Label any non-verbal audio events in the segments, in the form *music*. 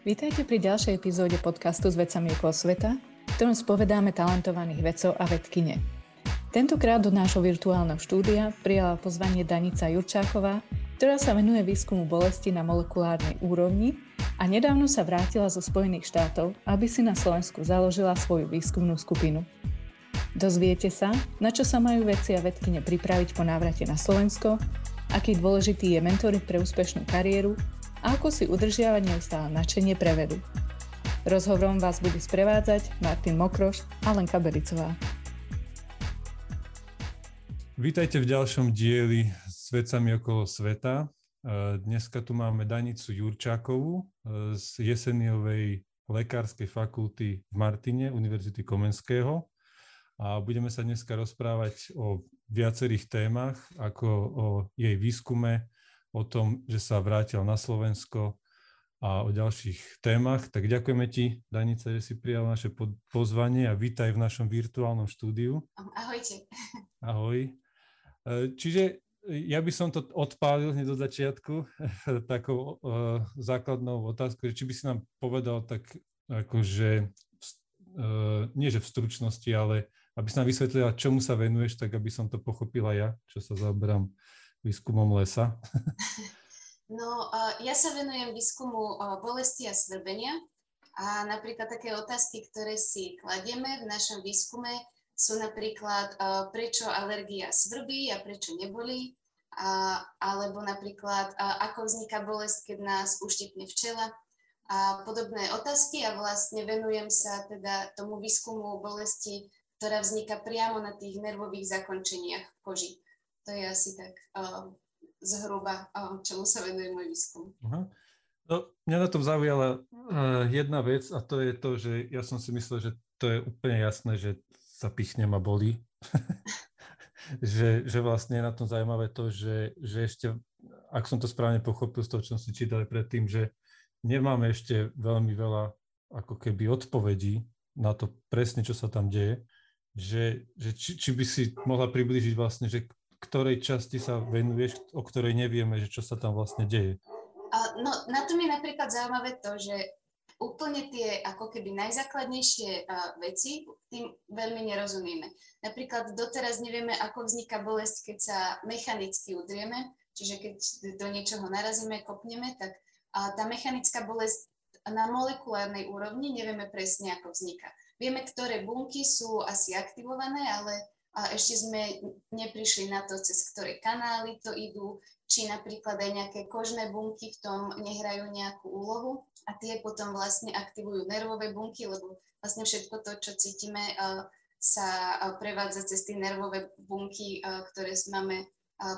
Vítajte pri ďalšej epizóde podcastu s vecami okolo sveta, v ktorom spovedáme talentovaných vedcov a vedkine. Tentokrát do nášho virtuálneho štúdia prijala pozvanie Danica Jurčáková, ktorá sa venuje výskumu bolesti na molekulárnej úrovni a nedávno sa vrátila zo Spojených štátov, aby si na Slovensku založila svoju výskumnú skupinu. Dozviete sa, na čo sa majú vedci a vedkine pripraviť po návrate na Slovensko, aký dôležitý je mentoring pre úspešnú kariéru a ako si udržiavať neustále nadšenie pre vedu. Rozhovorom vás bude sprevádzať Martin Mokroš a Lenka Bericová. Vítajte v ďalšom dieli s vecami okolo sveta. E, dneska tu máme Danicu Jurčákovú e, z Jeseniovej lekárskej fakulty v Martine, Univerzity Komenského. A budeme sa dneska rozprávať o viacerých témach, ako o jej výskume, o tom, že sa vrátil na Slovensko a o ďalších témach. Tak ďakujeme ti, Danica, že si prijal naše pozvanie a vítaj v našom virtuálnom štúdiu. Ahojte. Ahoj. E, čiže ja by som to odpálil hneď do začiatku *laughs* takou uh, základnou otázkou, že či by si nám povedal tak akože, uh, nie že v stručnosti, ale aby si nám vysvetlila, čomu sa venuješ, tak aby som to pochopila ja, čo sa zaoberám výskumom lesa? *laughs* No, ja sa venujem výskumu bolesti a svrbenia a napríklad také otázky, ktoré si kladieme v našom výskume, sú napríklad, prečo alergia svrbí a prečo nebolí, alebo napríklad, ako vzniká bolesť, keď nás uštipne včela a podobné otázky a vlastne venujem sa teda tomu výskumu bolesti, ktorá vzniká priamo na tých nervových zakončeniach v koži. To je asi tak uh, zhruba, uh, čomu sa venuje môj výskum. No, mňa na tom zaujala uh, jedna vec a to je to, že ja som si myslel, že to je úplne jasné, že sa pichnem a bolí. *laughs* že, že vlastne je na tom zaujímavé to, že, že ešte, ak som to správne pochopil z toho, čo som si čítal predtým, že nemáme ešte veľmi veľa ako keby odpovedí na to presne, čo sa tam deje, že, že či, či by si mohla priblížiť vlastne, že ktorej časti sa venuješ, o ktorej nevieme, že čo sa tam vlastne deje? No, na tom je napríklad zaujímavé to, že úplne tie ako keby najzákladnejšie veci tým veľmi nerozumieme. Napríklad doteraz nevieme, ako vzniká bolesť, keď sa mechanicky udrieme, čiže keď do niečoho narazíme, kopneme, tak tá mechanická bolesť na molekulárnej úrovni nevieme presne, ako vzniká. Vieme, ktoré bunky sú asi aktivované, ale a ešte sme neprišli na to, cez ktoré kanály to idú, či napríklad aj nejaké kožné bunky v tom nehrajú nejakú úlohu a tie potom vlastne aktivujú nervové bunky, lebo vlastne všetko to, čo cítime, sa prevádza cez tie nervové bunky, ktoré máme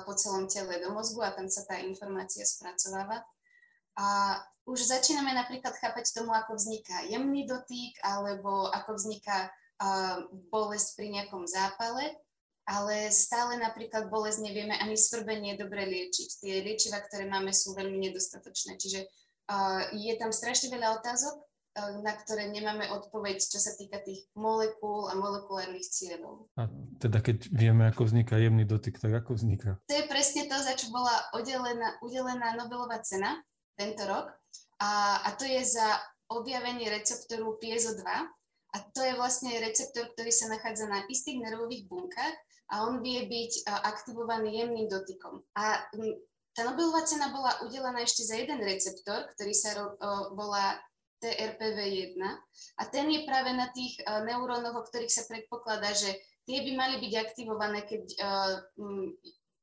po celom tele do mozgu a tam sa tá informácia spracováva. A už začíname napríklad chápať tomu, ako vzniká jemný dotyk, alebo ako vzniká bolesť pri nejakom zápale, ale stále napríklad bolesť nevieme ani svrbenie dobre liečiť. Tie liečiva, ktoré máme, sú veľmi nedostatočné. Čiže je tam strašne veľa otázok, na ktoré nemáme odpoveď, čo sa týka tých molekúl a molekulárnych cieľov. A teda keď vieme, ako vzniká jemný dotyk, tak ako vzniká? To je presne to, za čo bola udelená, udelená Nobelová cena tento rok. A, a to je za objavenie receptoru piezo 2, a to je vlastne receptor, ktorý sa nachádza na istých nervových bunkách a on vie byť aktivovaný jemným dotykom. A tá Nobelová cena bola udelená ešte za jeden receptor, ktorý sa volá TRPV1 a ten je práve na tých neurónoch, o ktorých sa predpokladá, že tie by mali byť aktivované, keď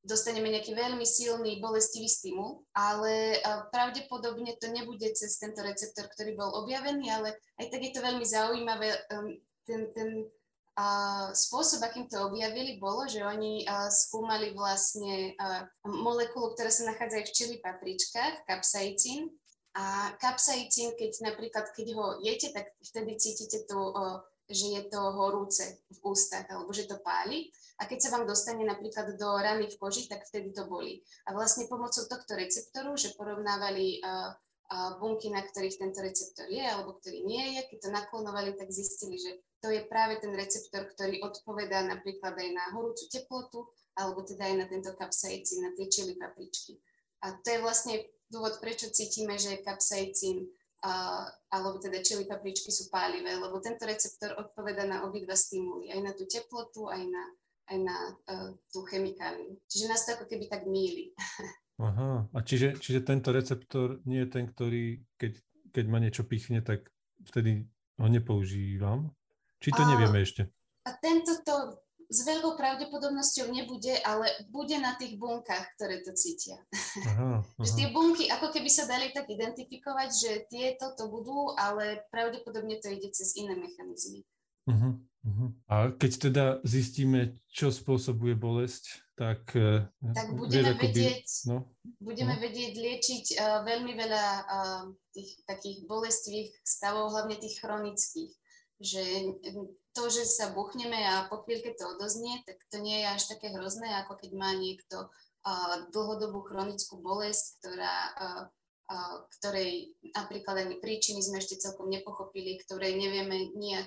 dostaneme nejaký veľmi silný bolestivý stimul, ale pravdepodobne to nebude cez tento receptor, ktorý bol objavený, ale aj tak je to veľmi zaujímavé. Um, ten, ten spôsob, akým to objavili, bolo, že oni skúmali vlastne molekulu, ktorá sa nachádza aj v čili papričkách, kapsaicín. A kapsaicín, keď napríklad, keď ho jete, tak vtedy cítite tu, že je to horúce v ústach, alebo že to páli. A keď sa vám dostane napríklad do rany v koži, tak vtedy to bolí. A vlastne pomocou tohto receptoru, že porovnávali uh, uh, bunky, na ktorých tento receptor je alebo ktorý nie je, keď to naklonovali, tak zistili, že to je práve ten receptor, ktorý odpovedá napríklad aj na horúcu teplotu alebo teda aj na tento kapsaicín, na tie čili papričky. A to je vlastne dôvod, prečo cítime, že kapsaicín uh, alebo teda čili papričky sú pálivé, lebo tento receptor odpoveda na obidva stimuly, aj na tú teplotu, aj na, aj na uh, tú chemikáliu. Čiže nás to ako keby tak míli. Aha, a čiže, čiže tento receptor nie je ten, ktorý, keď, keď ma niečo pichne, tak vtedy ho nepoužívam? Či to a, nevieme ešte? A tento to s veľkou pravdepodobnosťou nebude, ale bude na tých bunkách, ktoré to cítia. Aha, *laughs* aha. že tie bunky ako keby sa dali tak identifikovať, že tieto to budú, ale pravdepodobne to ide cez iné mechanizmy. Uh-huh, uh-huh. A keď teda zistíme, čo spôsobuje bolesť, tak... E, tak budeme, vieš, vedieť, by, no? budeme no? vedieť liečiť uh, veľmi veľa uh, tých takých bolestivých stavov, hlavne tých chronických. Že to, že sa buchneme a po chvíľke to odoznie, tak to nie je až také hrozné, ako keď má niekto uh, dlhodobú chronickú bolesť, ktorá, uh, ktorej napríklad ani príčiny sme ešte celkom nepochopili, ktorej nevieme nejak,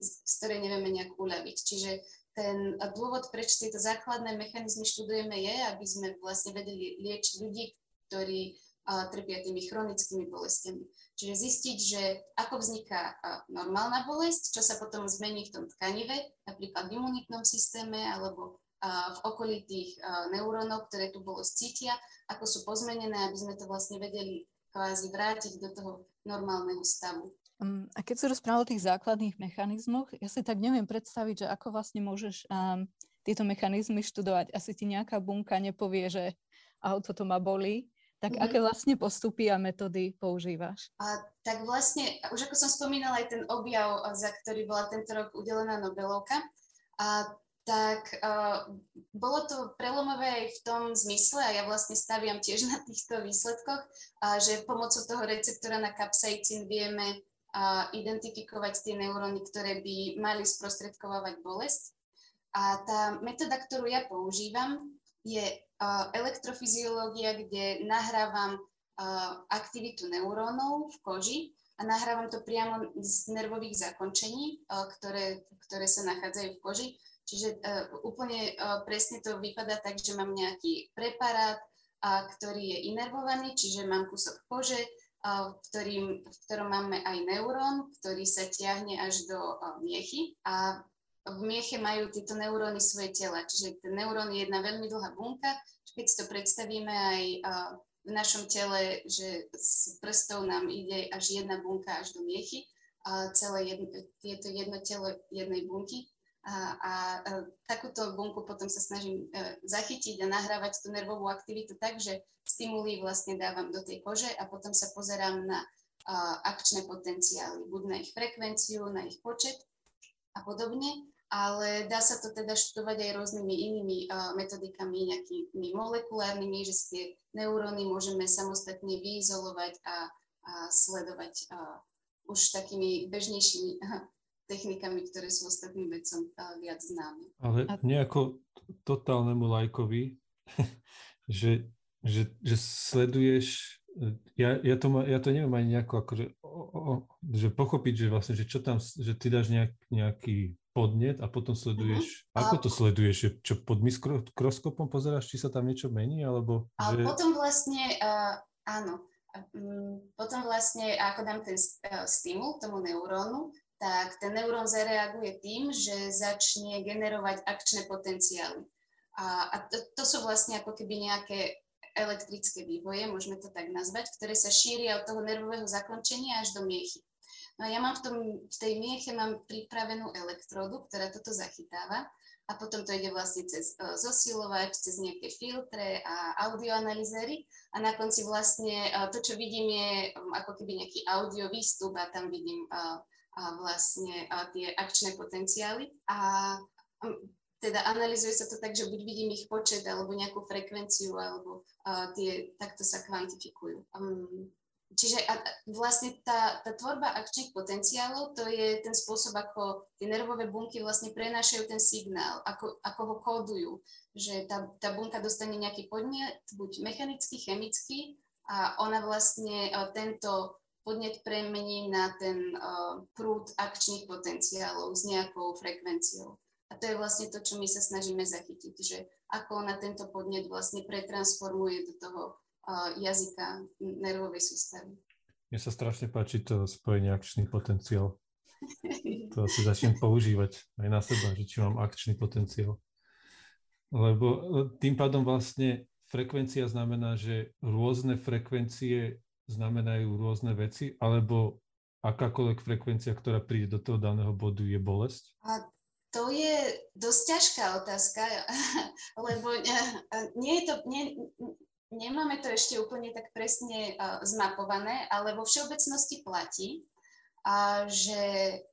z ktorej nevieme nejak uľaviť. Čiže ten dôvod, prečo tieto základné mechanizmy študujeme, je, aby sme vlastne vedeli liečiť ľudí, ktorí uh, trpia tými chronickými bolestiami. Čiže zistiť, že ako vzniká normálna bolesť, čo sa potom zmení v tom tkanive, napríklad v imunitnom systéme alebo v okolí tých neurónov, ktoré tú bolesť cítia, ako sú pozmenené, aby sme to vlastne vedeli kvázi vrátiť do toho normálneho stavu. Um, a keď si rozprával o tých základných mechanizmoch, ja si tak neviem predstaviť, že ako vlastne môžeš um, tieto mechanizmy študovať. Asi ti nejaká bunka nepovie, že auto to ma bolí, tak mm-hmm. aké vlastne postupy a metódy používaš? A, tak vlastne, už ako som spomínala, aj ten objav, za ktorý bola tento rok udelená Nobelovka, a, tak a, bolo to prelomové aj v tom zmysle, a ja vlastne staviam tiež na týchto výsledkoch, a, že pomocou toho receptora na kapsaicín vieme identifikovať tie neuróny, ktoré by mali sprostredkovávať bolesť. A tá metóda, ktorú ja používam, je elektrofyziológia, kde nahrávam aktivitu neurónov v koži a nahrávam to priamo z nervových zakončení, ktoré, ktoré sa nachádzajú v koži. Čiže úplne presne to vypadá tak, že mám nejaký preparát, ktorý je inervovaný, čiže mám kúsok kože, v, ktorým, v ktorom máme aj neurón, ktorý sa tiahne až do miechy a v mieche majú tieto neuróny svoje tela. Čiže ten neurón je jedna veľmi dlhá bunka. Keď si to predstavíme aj v našom tele, že z prstov nám ide až jedna bunka až do miechy, a celé jedno, je jedno telo jednej bunky. A, a, a takúto bunku potom sa snažím e, zachytiť a nahrávať tú nervovú aktivitu tak, že stimuly vlastne dávam do tej kože a potom sa pozerám na a, akčné potenciály, buď na ich frekvenciu, na ich počet a podobne ale dá sa to teda študovať aj rôznymi inými uh, metodikami, nejakými molekulárnymi, že si tie neuróny môžeme samostatne vyizolovať a, a sledovať uh, už takými bežnejšími *laughs* technikami, ktoré sú ostatným vedcom viac známe. Ale nejako totálnemu lajkovi, *laughs* že, že, že sleduješ ja, ja, to, ma, ja to neviem ani nejako akože, o, o, že pochopiť, že vlastne, že čo tam, že ty dáš nejak, nejaký podnet a potom sleduješ, uh-huh. ako to sleduješ, že čo pod mikroskopom pozeráš, či sa tam niečo mení, alebo... A že... potom vlastne, uh, áno, um, potom vlastne, ako dám ten uh, stimul tomu neurónu, tak ten neurón zareaguje tým, že začne generovať akčné potenciály. A, a to, to sú vlastne ako keby nejaké elektrické vývoje, môžeme to tak nazvať, ktoré sa šíria od toho nervového zakončenia až do miechy. No ja mám v, tom, v tej mieche mám pripravenú elektródu, ktorá toto zachytáva a potom to ide vlastne cez uh, zosilovač, cez nejaké filtre a audioanalizéry a na konci vlastne uh, to, čo vidím, je um, ako keby nejaký audio výstup a tam vidím vlastne tie akčné potenciály a um, teda analizuje sa to tak, že buď vidím ich počet alebo nejakú frekvenciu alebo tie takto sa kvantifikujú. Um, Čiže a vlastne tá, tá tvorba akčných potenciálov, to je ten spôsob, ako tie nervové bunky vlastne prenášajú ten signál, ako, ako ho kódujú. Že tá, tá bunka dostane nejaký podnet, buď mechanický, chemický, a ona vlastne tento podnet premení na ten uh, prúd akčných potenciálov s nejakou frekvenciou. A to je vlastne to, čo my sa snažíme zachytiť, že ako ona tento podnet vlastne pretransformuje do toho jazyka nervovej sústavy. Mne sa strašne páči to spojenie akčný potenciál. To si začnem používať aj na seba, že či mám akčný potenciál. Lebo e, tým pádom vlastne frekvencia znamená, že rôzne frekvencie znamenajú rôzne veci, alebo akákoľvek frekvencia, ktorá príde do toho daného bodu, je bolesť? A to je dosť ťažká otázka, *laughs* lebo e, nie je to, nie, nemáme to ešte úplne tak presne uh, zmapované, ale vo všeobecnosti platí, že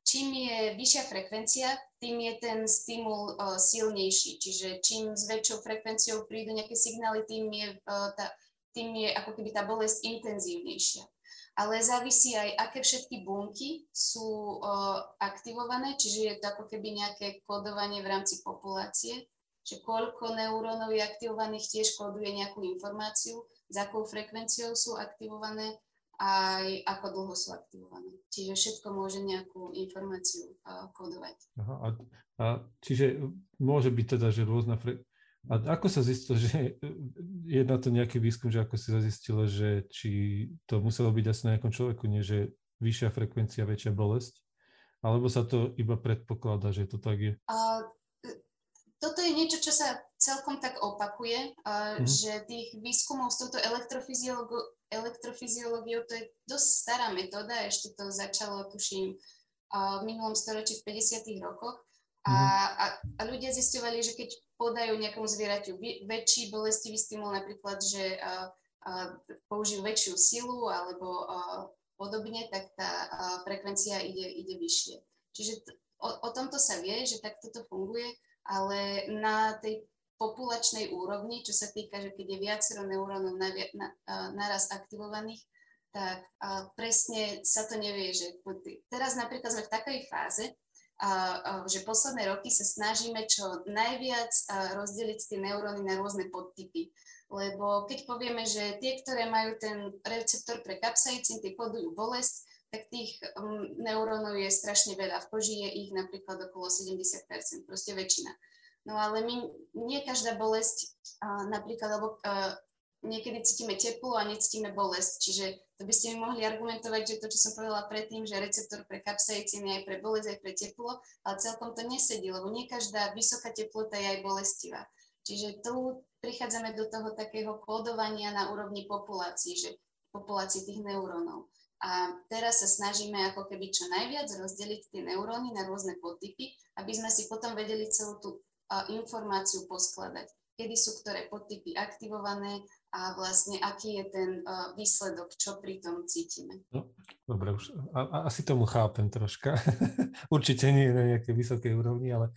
čím je vyššia frekvencia, tým je ten stimul uh, silnejší. Čiže čím s väčšou frekvenciou prídu nejaké signály, tým je, tá, tým je ako keby tá bolesť intenzívnejšia. Ale závisí aj, aké všetky bunky sú uh, aktivované, čiže je to ako keby nejaké kodovanie v rámci populácie, že koľko neurónov je aktivovaných tiež koduje nejakú informáciu, s akou frekvenciou sú aktivované aj ako dlho sú aktivované. Čiže všetko môže nejakú informáciu uh, kodovať. Aha, a, a čiže môže byť teda, že rôzna fre... A ako sa zistilo, že je na to nejaký výskum, že ako si zistilo, že či to muselo byť asi na nejakom človeku, nie že vyššia frekvencia, väčšia bolesť? Alebo sa to iba predpokladá, že to tak je? Uh, toto je niečo, čo sa celkom tak opakuje, uh, mm. že tých výskumov s touto elektrofyziológiou elektrofyziológiou, to je dosť stará metóda, ešte to začalo, tuším, v minulom storočí v 50. rokoch. A, mhm. a, a ľudia zistovali, že keď podajú nejakomu zvieraťu väčší bolestivý stimul, napríklad, že a, a, použijú väčšiu silu alebo a, podobne, tak tá a, frekvencia ide, ide vyššie. Čiže t- o, o tomto sa vie, že takto to funguje, ale na tej populačnej úrovni, čo sa týka, že keď je viacero neurónov na, na, naraz aktivovaných, tak a presne sa to nevie, že teraz napríklad sme v takej fáze, že posledné roky sa snažíme čo najviac rozdeliť tie neuróny na rôzne podtypy. Lebo keď povieme, že tie, ktoré majú ten receptor pre kapsaicín, tie kodujú bolesť, tak tých neurónov je strašne veľa. V koži je ich napríklad okolo 70%, proste väčšina. No ale my, nie každá bolesť, napríklad, alebo niekedy cítime teplo a necítime bolesť. Čiže to by ste mi mohli argumentovať, že to, čo som povedala predtým, že receptor pre kapsaicín je aj pre bolesť, aj pre teplo, ale celkom to nesedí, lebo nie každá vysoká teplota je aj bolestivá. Čiže tu prichádzame do toho takého kódovania na úrovni populácií, že populácii tých neurónov. A teraz sa snažíme ako keby čo najviac rozdeliť tie neuróny na rôzne podtypy, aby sme si potom vedeli celú tú informáciu poskladať, kedy sú ktoré podtypy aktivované a vlastne aký je ten výsledok, čo pri tom cítime. No, dobre, už a, a, asi tomu chápem troška. *laughs* Určite nie na nejakej vysokej úrovni, ale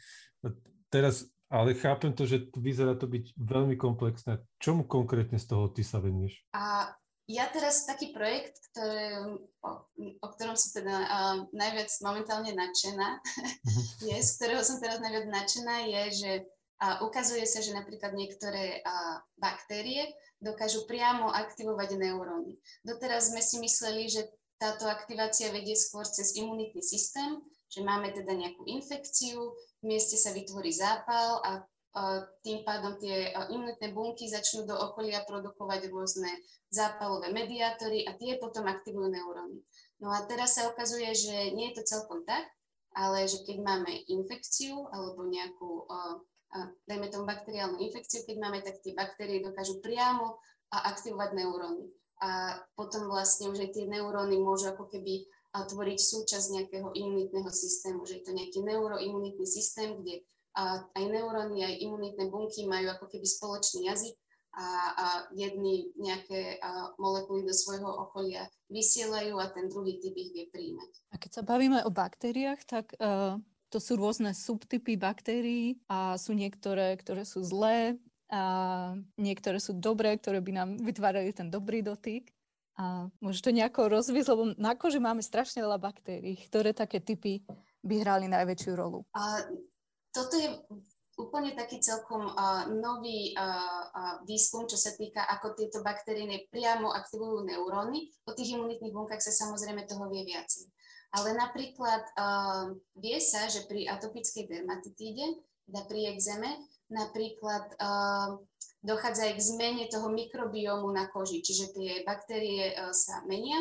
teraz ale chápem to, že vyzerá to byť veľmi komplexné. Čomu konkrétne z toho ty sa venieš? A ja teraz taký projekt, ktoré, o, o ktorom som teda uh, najviac momentálne nadšená, uh-huh. *laughs* je, z ktorého som teraz najviac nadšená, je, že uh, ukazuje sa, že napríklad niektoré uh, baktérie dokážu priamo aktivovať neuróny. Doteraz sme si mysleli, že táto aktivácia vedie skôr cez imunitný systém, že máme teda nejakú infekciu, v mieste sa vytvorí zápal a tým pádom tie imunitné bunky začnú do okolia produkovať rôzne zápalové mediátory a tie potom aktivujú neuróny. No a teraz sa ukazuje, že nie je to celkom tak, ale že keď máme infekciu alebo nejakú, dajme tomu bakteriálnu infekciu, keď máme, tak tie baktérie dokážu priamo aktivovať neuróny. A potom vlastne už aj tie neuróny môžu ako keby tvoriť súčasť nejakého imunitného systému, že je to nejaký neuroimunitný systém, kde aj neuróny, aj imunitné bunky majú ako keby spoločný jazyk a, a jedni nejaké molekuly do svojho okolia vysielajú a ten druhý typ ich vie príjmať. A keď sa bavíme o baktériách, tak uh, to sú rôzne subtypy baktérií a sú niektoré, ktoré sú zlé a niektoré sú dobré, ktoré by nám vytvárali ten dobrý dotyk. A môže to nejako rozviesť, lebo na koži máme strašne veľa baktérií. Ktoré také typy by hrali najväčšiu rolu? A toto je úplne taký celkom uh, nový uh, uh, výskum, čo sa týka, ako tieto baktérie priamo aktivujú neuróny. O tých imunitných bunkách sa samozrejme toho vie viacej. Ale napríklad uh, vie sa, že pri atopickej dermatitíde, teda pri exeme, napríklad uh, dochádza aj k zmene toho mikrobiomu na koži, čiže tie baktérie uh, sa menia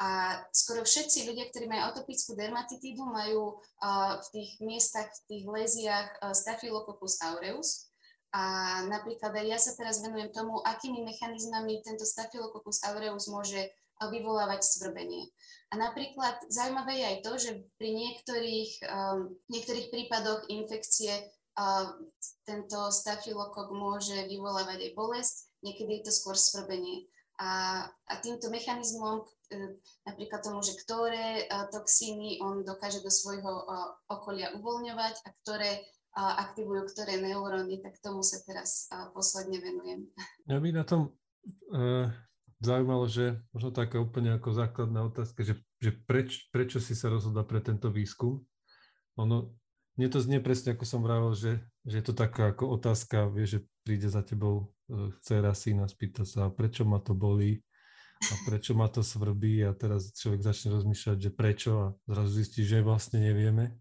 A skoro všetci ľudia, ktorí majú atopickú dermatitídu, majú uh, v tých miestach, v tých leziach uh, Staphylococcus aureus. A napríklad aj ja sa teraz venujem tomu, akými mechanizmami tento Staphylococcus aureus môže vyvolávať svrbenie. A napríklad zaujímavé je aj to, že pri niektorých, um, niektorých prípadoch infekcie uh, tento stafilokok môže vyvolávať aj bolesť, niekedy je to skôr svrbenie. A, a týmto mechanizmom, uh, napríklad tomu, že ktoré uh, toxíny on dokáže do svojho uh, okolia uvoľňovať a ktoré aktivujú ktoré neuróny, tak tomu sa teraz posledne venujem. Ja by na tom zaujímalo, že možno taká úplne ako základná otázka, že, že preč, prečo si sa rozhodla pre tento výskum? Ono, mne to znie presne, ako som vravel, že, že je to taká ako otázka, vie, že príde za tebou uh, dcera syna, spýta sa, prečo ma to bolí a prečo ma to svrbí a teraz človek začne rozmýšľať, že prečo a zrazu zistí, že vlastne nevieme.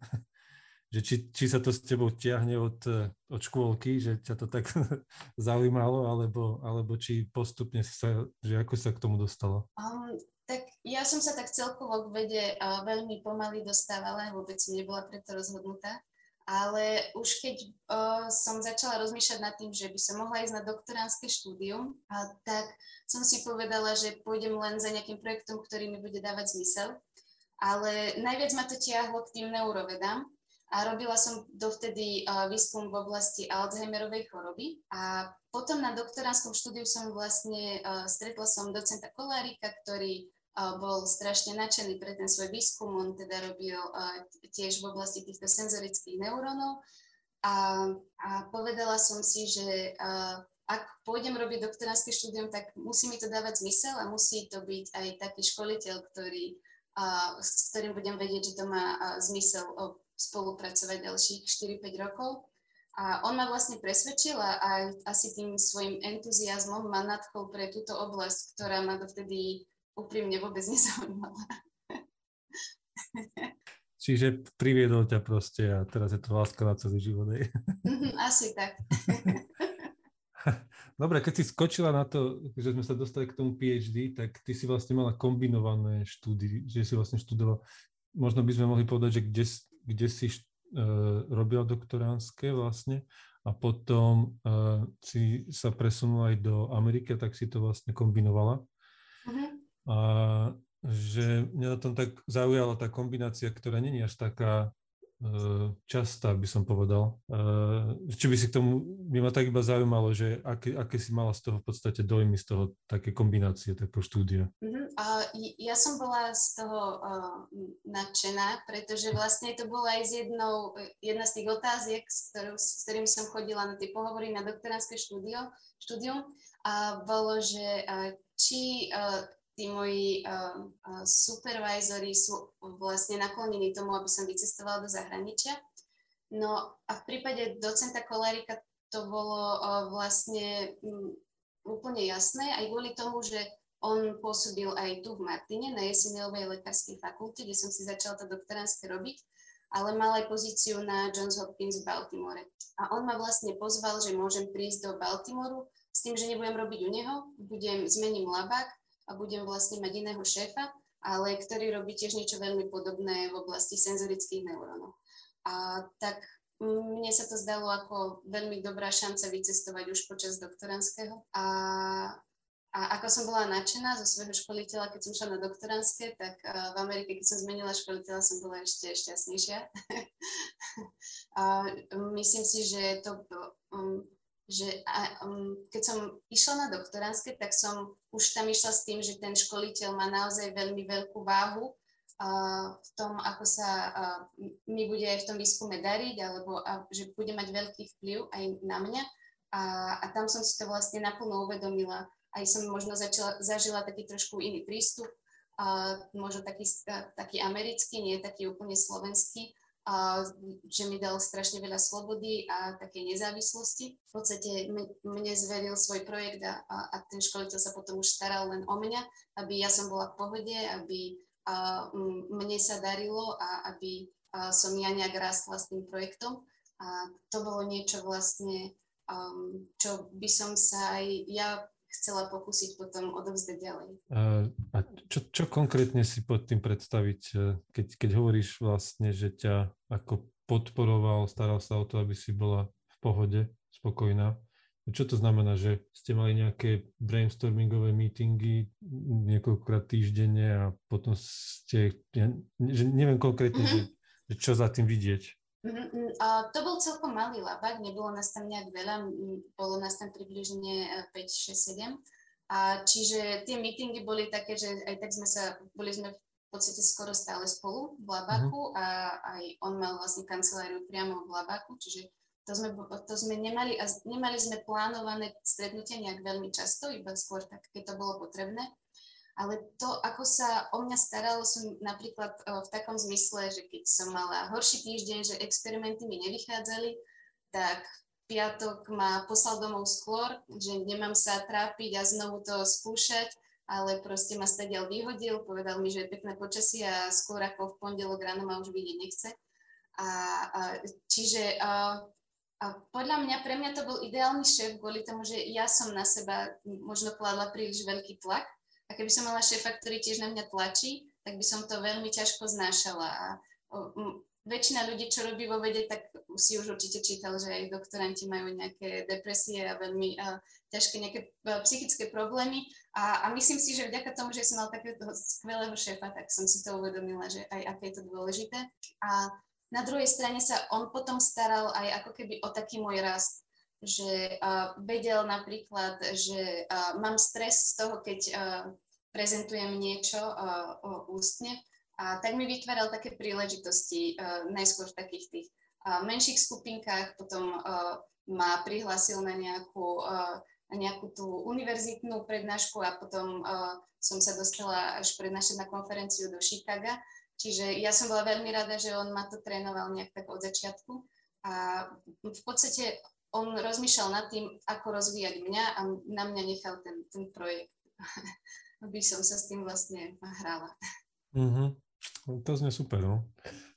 Že či, či sa to s tebou tiahne od, eh, od škôlky, že ťa to tak *laughs* zaujímalo, alebo, alebo či postupne sa, že ako sa k tomu dostala? Um, tak ja som sa tak celkovo k vede uh, veľmi pomaly dostávala, vôbec som nebola preto rozhodnutá, ale už keď uh, som začala rozmýšľať nad tým, že by som mohla ísť na doktoránske štúdium, uh, tak som si povedala, že pôjdem len za nejakým projektom, ktorý mi bude dávať zmysel. Ale najviac ma to tiahlo k tým neurovedám, a robila som dovtedy výskum v oblasti Alzheimerovej choroby. A potom na doktoránskom štúdiu som vlastne stretla som docenta Kolárika, ktorý bol strašne nadšený pre ten svoj výskum. On teda robil tiež v oblasti týchto senzorických neurónov. A, a povedala som si, že ak pôjdem robiť doktoránske štúdium, tak musí mi to dávať zmysel a musí to byť aj taký školiteľ, ktorý, s ktorým budem vedieť, že to má zmysel spolupracovať ďalších 4-5 rokov. A on ma vlastne presvedčil a aj asi tým svojim entuziasmom ma nadchol pre túto oblasť, ktorá ma dovtedy úprimne vôbec *laughs* nezaujímala. Čiže priviedol ťa proste a teraz je to láska na celý život. Mhm, asi tak. *laughs* Dobre, keď si skočila na to, že sme sa dostali k tomu PhD, tak ty si vlastne mala kombinované štúdy, že si vlastne študovala. Možno by sme mohli povedať, že kde, kde si uh, robila doktoránske vlastne a potom uh, si sa presunula aj do Ameriky, tak si to vlastne kombinovala. Uh-huh. A že mňa na tom tak zaujala tá kombinácia, ktorá není až taká častá, by som povedal. Eh, či by si k tomu, by ma tak iba zaujímalo, že aké, aké si mala z toho v podstate dojmy z toho také kombinácie, takého štúdia? Uh-huh. Uh, ja som bola z toho uh, nadšená, pretože vlastne to bola aj z jednou, jedna z tých otáziek, s, ktorou, s ktorými som chodila na tie pohovory na doktoránske štúdio, štúdium, a bolo, že uh, či uh, tí moji uh, uh, supervisory sú vlastne naklonení tomu, aby som vycestovala do zahraničia. No a v prípade docenta Kolárika to bolo uh, vlastne um, úplne jasné, aj kvôli tomu, že on pôsobil aj tu v Martine na Jesenilovej lekárskej fakulte, kde som si začala to doktoránske robiť, ale mal aj pozíciu na Johns Hopkins v Baltimore. A on ma vlastne pozval, že môžem prísť do Baltimoru s tým, že nebudem robiť u neho, budem, zmením labák a budem vlastne mať iného šéfa, ale ktorý robí tiež niečo veľmi podobné v oblasti senzorických neurónov. A tak mne sa to zdalo ako veľmi dobrá šanca vycestovať už počas doktoranského. A, a ako som bola nadšená zo svojho školiteľa, keď som šla na doktorantské, tak v Amerike, keď som zmenila školiteľa, som bola ešte šťastnejšia. *laughs* a myslím si, že to um, že a, um, keď som išla na doktoránske, tak som už tam išla s tým, že ten školiteľ má naozaj veľmi veľkú váhu uh, v tom, ako sa uh, mi bude aj v tom výskume dariť, alebo a, že bude mať veľký vplyv aj na mňa. A, a tam som si to vlastne naplno uvedomila. Aj som možno začala, zažila taký trošku iný prístup, uh, možno taký, taký americký, nie taký úplne slovenský, že mi dal strašne veľa slobody a takej nezávislosti. V podstate mne zveril svoj projekt a, a ten školiteľ sa potom už staral len o mňa, aby ja som bola v pohode, aby a, mne sa darilo a aby a som ja nejak rástla s tým projektom. A to bolo niečo vlastne, um, čo by som sa aj ja chcela pokúsiť potom odovzdať ďalej. A, čo, čo konkrétne si pod tým predstaviť, e, keď, keď hovoríš vlastne, že ťa ako podporoval, staral sa o to, aby si bola v pohode, spokojná. Čo to znamená, že ste mali nejaké brainstormingové meetingy niekoľkokrát týždenne a potom ste, ja, že neviem konkrétne, mm-hmm. že, že čo za tým vidieť? Mm-hmm. A to bol celkom malý labak, nebolo nás tam nejak veľa, bolo nás tam približne 5, 6, 7. A čiže tie meetingy boli také, že aj tak sme sa, boli sme v podstate skoro stále spolu v Labaku mm-hmm. a aj on mal vlastne kanceláriu priamo v Labaku, čiže to sme, to sme nemali a nemali sme plánované stretnutia nejak veľmi často, iba skôr tak, keď to bolo potrebné. Ale to, ako sa o mňa staralo, som napríklad v takom zmysle, že keď som mala horší týždeň, že experimenty mi nevychádzali, tak piatok ma poslal domov skôr, že nemám sa trápiť a znovu to skúšať, ale proste ma stadiaľ vyhodil, povedal mi, že je pekné počasie a skôr ako v pondelok ráno ma už vidieť nechce. A, a čiže a, a podľa mňa, pre mňa to bol ideálny šéf kvôli tomu, že ja som na seba možno kladla príliš veľký tlak a keby som mala šéfa, ktorý tiež na mňa tlačí, tak by som to veľmi ťažko znášala. A väčšina ľudí, čo robí vo vede, tak si už určite čítal, že aj doktoranti majú nejaké depresie a veľmi a, ťažké nejaké a, psychické problémy. A, a myslím si, že vďaka tomu, že som mala takého skvelého šéfa, tak som si to uvedomila, že aj aké je to dôležité. A na druhej strane sa on potom staral aj ako keby o taký môj rast, že uh, vedel napríklad, že uh, mám stres z toho, keď uh, prezentujem niečo uh, ústne, a tak mi vytváral také príležitosti, uh, najskôr v takých tých uh, menších skupinkách, potom uh, ma prihlásil na nejakú, uh, nejakú tú univerzitnú prednášku a potom uh, som sa dostala až prednášať na konferenciu do Chicaga. Čiže ja som bola veľmi rada, že on ma to trénoval nejak tak od začiatku. A v podstate on rozmýšľal nad tým, ako rozvíjať mňa a na mňa nechal ten, ten projekt, *laughs* aby som sa s tým vlastne hrala. Mm-hmm. To znie super, no.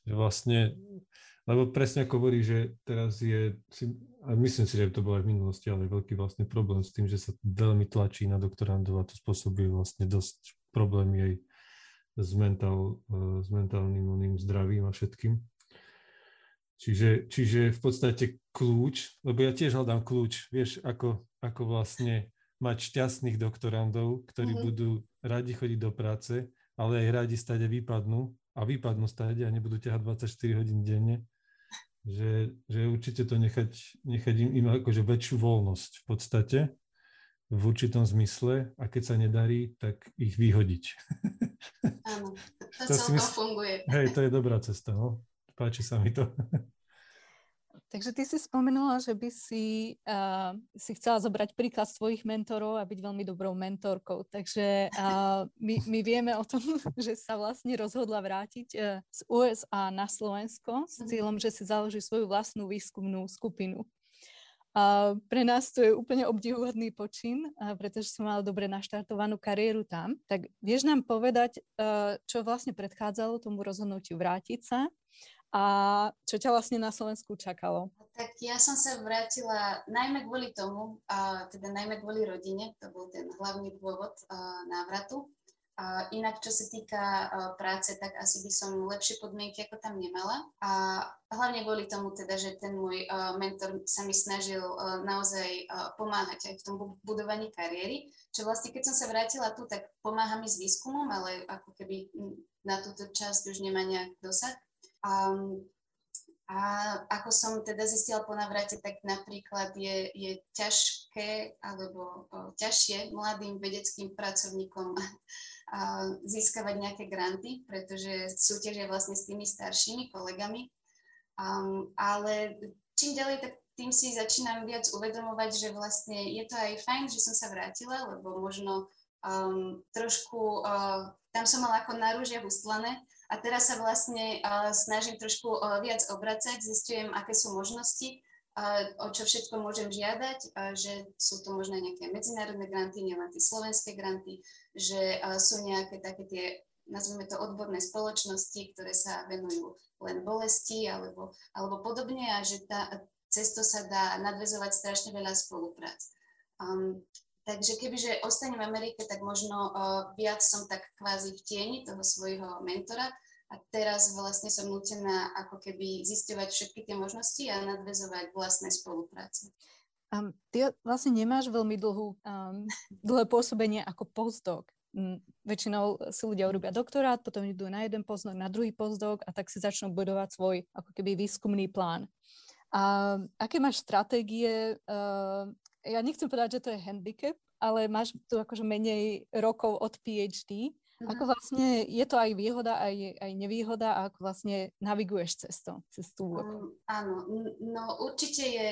Že vlastne, lebo presne ako hovorí, že teraz je, a myslím si, že to bolo aj v minulosti, ale veľký vlastne problém s tým, že sa veľmi tlačí na doktorandov a to spôsobuje vlastne dosť problémy aj s, mentál, e, s mentálnym oným zdravím a všetkým. Čiže, čiže v podstate kľúč, lebo ja tiež hľadám kľúč, vieš, ako, ako vlastne mať šťastných doktorandov, ktorí mm-hmm. budú radi chodiť do práce, ale aj radi stať a vypadnú a vypadnú stať a nebudú ťahať 24 hodín denne. Že, že určite to nechať, nechať im, im akože väčšiu voľnosť v podstate v určitom zmysle a keď sa nedarí, tak ich vyhodiť. Áno, to, to celkom mysl... funguje. Hej, to je dobrá cesta, no. Páči sa mi to. Takže ty si spomenula, že by si, uh, si chcela zobrať príklad svojich mentorov a byť veľmi dobrou mentorkou. Takže uh, my, my vieme o tom, *laughs* že sa vlastne rozhodla vrátiť uh, z USA na Slovensko s mhm. cieľom, že si založí svoju vlastnú výskumnú skupinu. A pre nás to je úplne obdivuhodný počin, pretože som mala dobre naštartovanú kariéru tam. Tak vieš nám povedať, čo vlastne predchádzalo tomu rozhodnutiu vrátiť sa a čo ťa vlastne na Slovensku čakalo? Tak ja som sa vrátila najmä kvôli tomu, a teda najmä kvôli rodine, to bol ten hlavný dôvod návratu. A inak, čo sa týka uh, práce, tak asi by som lepšie podmienky ako tam nemala. A hlavne kvôli tomu teda, že ten môj uh, mentor sa mi snažil uh, naozaj uh, pomáhať aj v tom budovaní kariéry. Čo vlastne, keď som sa vrátila tu, tak pomáha mi s výskumom, ale ako keby na túto časť už nemá nejak dosah. Um, a ako som teda zistila po navrate, tak napríklad je, je ťažké alebo o, ťažšie mladým vedeckým pracovníkom získavať nejaké granty, pretože súťažia vlastne s tými staršími kolegami. Um, ale čím ďalej, tak tým si začínam viac uvedomovať, že vlastne je to aj fajn, že som sa vrátila, lebo možno um, trošku, uh, tam som mala ako na rúžiach ustlané a teraz sa vlastne uh, snažím trošku uh, viac obracať, zistujem, aké sú možnosti, uh, o čo všetko môžem žiadať, že sú to možno nejaké medzinárodné granty, nielen tie slovenské granty, že sú nejaké také tie, nazvime to odborné spoločnosti, ktoré sa venujú len bolesti alebo, alebo podobne a že tá, cesto sa dá nadvezovať strašne veľa spoluprác. Um, Takže kebyže ostanem v Amerike, tak možno uh, viac som tak kvázi v tieni toho svojho mentora a teraz vlastne som nutená ako keby zisťovať všetky tie možnosti a nadvezovať vlastné spolupráce. Um, ty vlastne nemáš veľmi dlhú, um, dlhé pôsobenie ako postdoc. Um, väčšinou si ľudia urobia doktorát, potom idú na jeden postdoc, na druhý postdoc a tak si začnú budovať svoj ako keby výskumný plán. A aké máš stratégie? Uh, ja nechcem povedať, že to je handicap, ale máš tu akože menej rokov od PhD. Uh-huh. Ako vlastne je to aj výhoda, aj, aj nevýhoda a ako vlastne naviguješ cez to, cez tú um, Áno, no určite je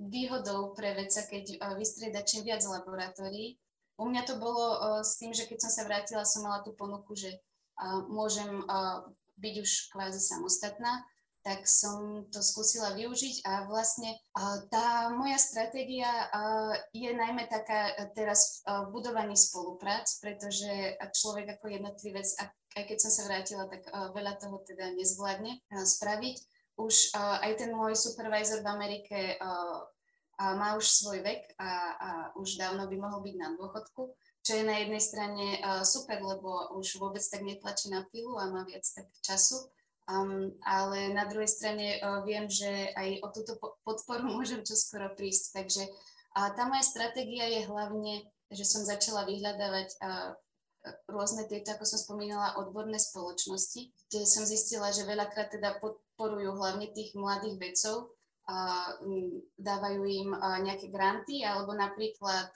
výhodou pre vedca, keď uh, vystrieda čím viac laboratórií. U mňa to bolo uh, s tým, že keď som sa vrátila, som mala tú ponuku, že uh, môžem byť už kvázi samostatná tak som to skúsila využiť a vlastne tá moja stratégia je najmä taká teraz v budovaní spoluprác, pretože človek ako jednotlivec, aj keď som sa vrátila, tak veľa toho teda nezvládne spraviť. Už aj ten môj supervisor v Amerike má už svoj vek a, a už dávno by mohol byť na dôchodku, čo je na jednej strane super, lebo už vôbec tak netlačí na pilu a má viac tak času Um, ale na druhej strane uh, viem, že aj o túto podporu *laughs* môžem čoskoro prísť. Takže uh, tá moja stratégia je hlavne, že som začala vyhľadávať uh, rôzne tieto, ako som spomínala, odborné spoločnosti, kde som zistila, že veľakrát teda podporujú hlavne tých mladých vedcov, a dávajú im nejaké granty, alebo napríklad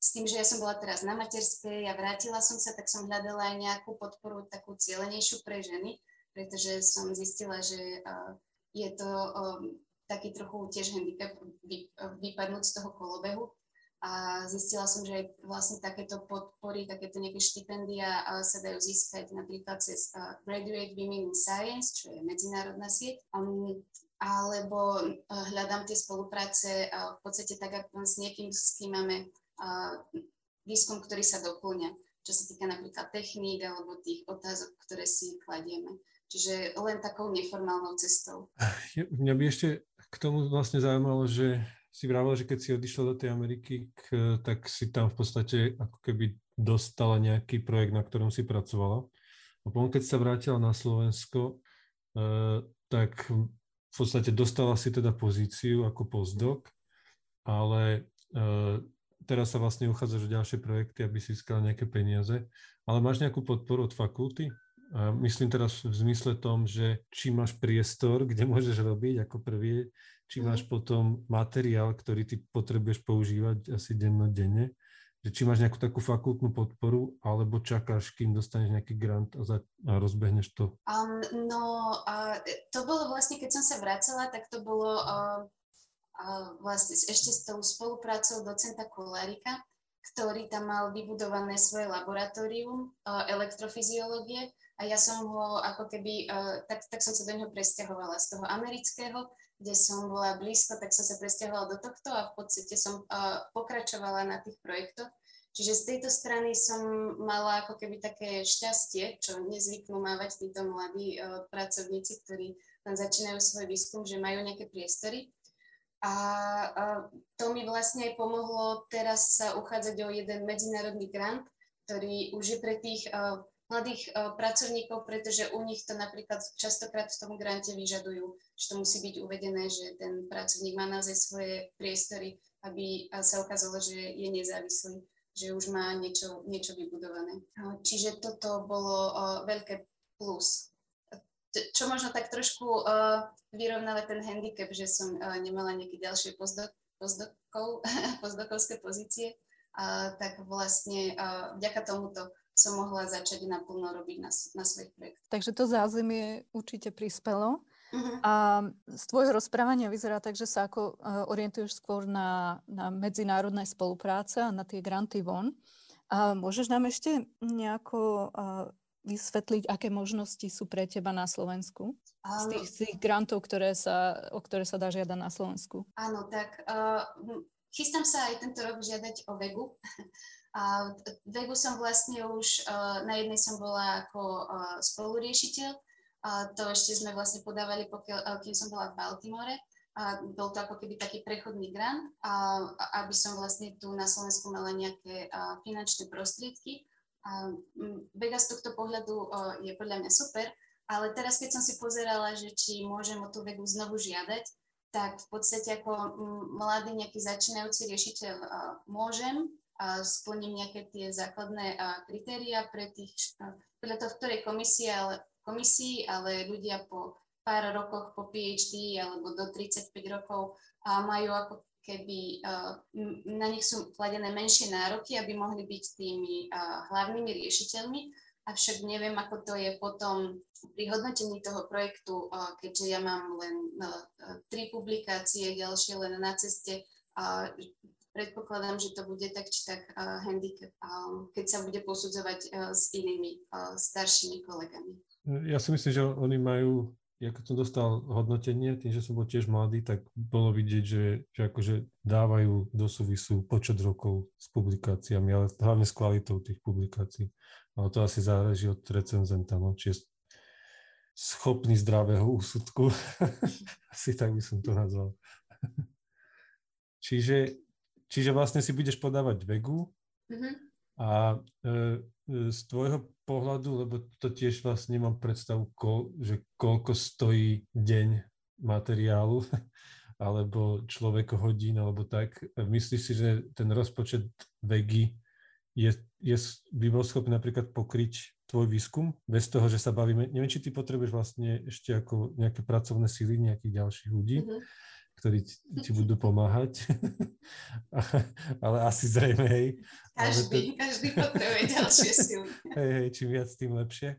s tým, že ja som bola teraz na materskej a vrátila som sa, tak som hľadala aj nejakú podporu takú cieľenejšiu pre ženy, pretože som zistila, že je to taký trochu tiež handicap vypadnúť z toho kolobehu. A zistila som, že vlastne takéto podpory, takéto nejaké štipendia sa dajú získať napríklad cez Graduate Women in Science, čo je medzinárodná sieť, um, alebo hľadám tie spolupráce v podstate tak ako s niekým, s kým máme výskum, ktorý sa doplňa, čo sa týka napríklad techník alebo tých otázok, ktoré si kladieme. Čiže len takou neformálnou cestou. Mňa by ešte k tomu vlastne zaujímalo, že si vravila, že keď si odišla do tej Ameriky, k, tak si tam v podstate ako keby dostala nejaký projekt, na ktorom si pracovala. A potom, keď sa vrátila na Slovensko, uh, tak v podstate dostala si teda pozíciu ako postdoc, ale uh, teraz sa vlastne uchádzaš o ďalšie projekty, aby si získala nejaké peniaze. Ale máš nejakú podporu od fakulty? A myslím teraz v zmysle tom, že či máš priestor, kde *laughs* môžeš robiť ako prvý, či máš mhm. potom materiál, ktorý ty potrebuješ používať asi dennodenne, že či máš nejakú takú fakultnú podporu, alebo čakáš, kým dostaneš nejaký grant a, za, a rozbehneš to? Um, no, uh, to bolo vlastne, keď som sa vracala, tak to bolo uh, uh, vlastne ešte s tou spoluprácou docenta Kolárika, ktorý tam mal vybudované svoje laboratórium uh, elektrofyziológie a ja som ho ako keby, uh, tak, tak som sa do neho presťahovala z toho amerického, kde som bola blízko, tak som sa presťahovala do tohto a v podstate som uh, pokračovala na tých projektoch. Čiže z tejto strany som mala ako keby také šťastie, čo nezvyknú mávať títo mladí uh, pracovníci, ktorí tam začínajú svoj výskum, že majú nejaké priestory. A uh, to mi vlastne aj pomohlo teraz sa uchádzať o jeden medzinárodný grant, ktorý už je pre tých uh, mladých uh, pracovníkov, pretože u nich to napríklad častokrát v tom grante vyžadujú, že to musí byť uvedené, že ten pracovník má naozaj svoje priestory, aby sa ukázalo, že je nezávislý, že už má niečo, niečo vybudované. Čiže toto bolo uh, veľké plus. Čo možno tak trošku uh, vyrovnáva ten handicap, že som nemala nejaké ďalšie pozdok, pozdokov, *laughs* pozdokovské pozície, tak vlastne vďaka tomuto som mohla začať naplno robiť na, na svojich projektoch. Takže to zázemie určite prispelo. Uh-huh. A z tvojho rozprávania vyzerá tak, že sa ako uh, orientuješ skôr na, na medzinárodné spolupráce a na tie granty von. A môžeš nám ešte nejako uh, vysvetliť, aké možnosti sú pre teba na Slovensku? Z tých, z tých grantov, ktoré sa, o ktoré sa dá žiadať na Slovensku. Áno, tak uh, chystám sa aj tento rok žiadať o VEGu. *laughs* A Vegu som vlastne už, uh, na jednej som bola ako uh, spoluriešiteľ, a to ešte sme vlastne podávali, pokiaľ, uh, kým som bola v Baltimore. a bol to ako keby taký prechodný grant, a, aby som vlastne tu na Slovensku mala nejaké a, finančné prostriedky. A, Vega z tohto pohľadu a, je podľa mňa super, ale teraz keď som si pozerala, že či môžem o tú Vegu znovu žiadať, tak v podstate ako mladý nejaký začínajúci riešiteľ a, môžem, splním nejaké tie základné kritéria pre tých, podľa toho, v ktorej komisii, ale, komisii, ale ľudia po pár rokoch po PhD alebo do 35 rokov majú ako keby na nich sú kladené menšie nároky, aby mohli byť tými hlavnými riešiteľmi. Avšak neviem, ako to je potom pri hodnotení toho projektu, keďže ja mám len tri publikácie, ďalšie len na ceste. Predpokladám, že to bude tak či tak handicap, keď sa bude posudzovať s inými staršími kolegami. Ja si myslím, že oni majú keď som dostal hodnotenie, tým, že som bol tiež mladý, tak bolo vidieť, že, že akože dávajú do súvisu počet rokov s publikáciami, ale hlavne s kvalitou tých publikácií. Ale to asi záleží od recenzenta, no, či je schopný zdravého úsudku. *laughs* asi tak by som to nazval. čiže, čiže vlastne si budeš podávať vegu mm-hmm. a e, e z tvojho pohľadu, lebo to tiež vlastne nemám predstavu, ko, že koľko stojí deň materiálu *laughs* alebo človek hodín alebo tak. Myslíš si, že ten rozpočet VEGI je, je, by bol schopný napríklad pokryť tvoj výskum bez toho, že sa bavíme, neviem, či ty potrebuješ vlastne ešte ako nejaké pracovné síly nejakých ďalších ľudí, mm-hmm ktorí ti, ti budú pomáhať. *laughs* ale asi zrejme, hej. Každý, to... každý potrebuje *laughs* ďalšie sily. hej, hej, čím viac, tým lepšie.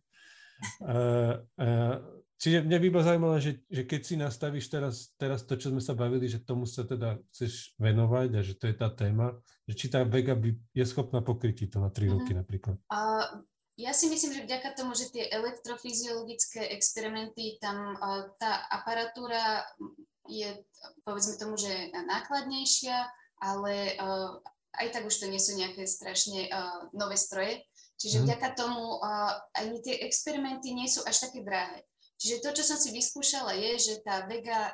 Uh, uh, čiže mňa by bolo zaujímavé, že, že keď si nastavíš teraz, teraz to, čo sme sa bavili, že tomu sa teda chceš venovať a že to je tá téma, že či tá Vega by je schopná pokryť to na 3 uh-huh. roky napríklad. Uh, ja si myslím, že vďaka tomu, že tie elektrofyziologické experimenty, tam uh, tá aparatúra je, povedzme tomu, že nákladnejšia, ale uh, aj tak už to nie sú nejaké strašne uh, nové stroje. Čiže mm. vďaka tomu uh, ani tie experimenty nie sú až také drahé. Čiže to, čo som si vyskúšala, je, že tá vega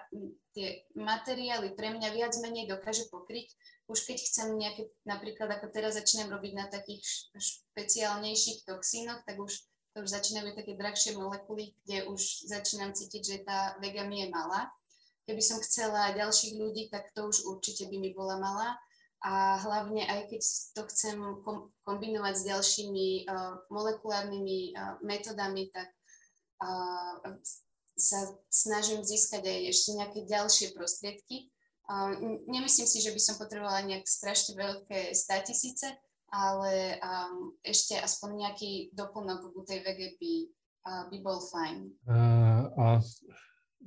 tie materiály pre mňa viac menej dokáže pokryť. Už keď chcem nejaké, napríklad ako teraz začínam robiť na takých špeciálnejších toxínoch, tak už to už začínajú také drahšie molekuly, kde už začínam cítiť, že tá vega mi je malá. Keby som chcela ďalších ľudí, tak to už určite by mi bola malá. A hlavne aj keď to chcem kombinovať s ďalšími uh, molekulárnymi uh, metodami, tak uh, sa snažím získať aj ešte nejaké ďalšie prostriedky. Uh, nemyslím si, že by som potrebovala nejak strašne veľké statisíce, ale um, ešte aspoň nejaký doplnok u tej VG by, uh, by bol fajn. Uh, a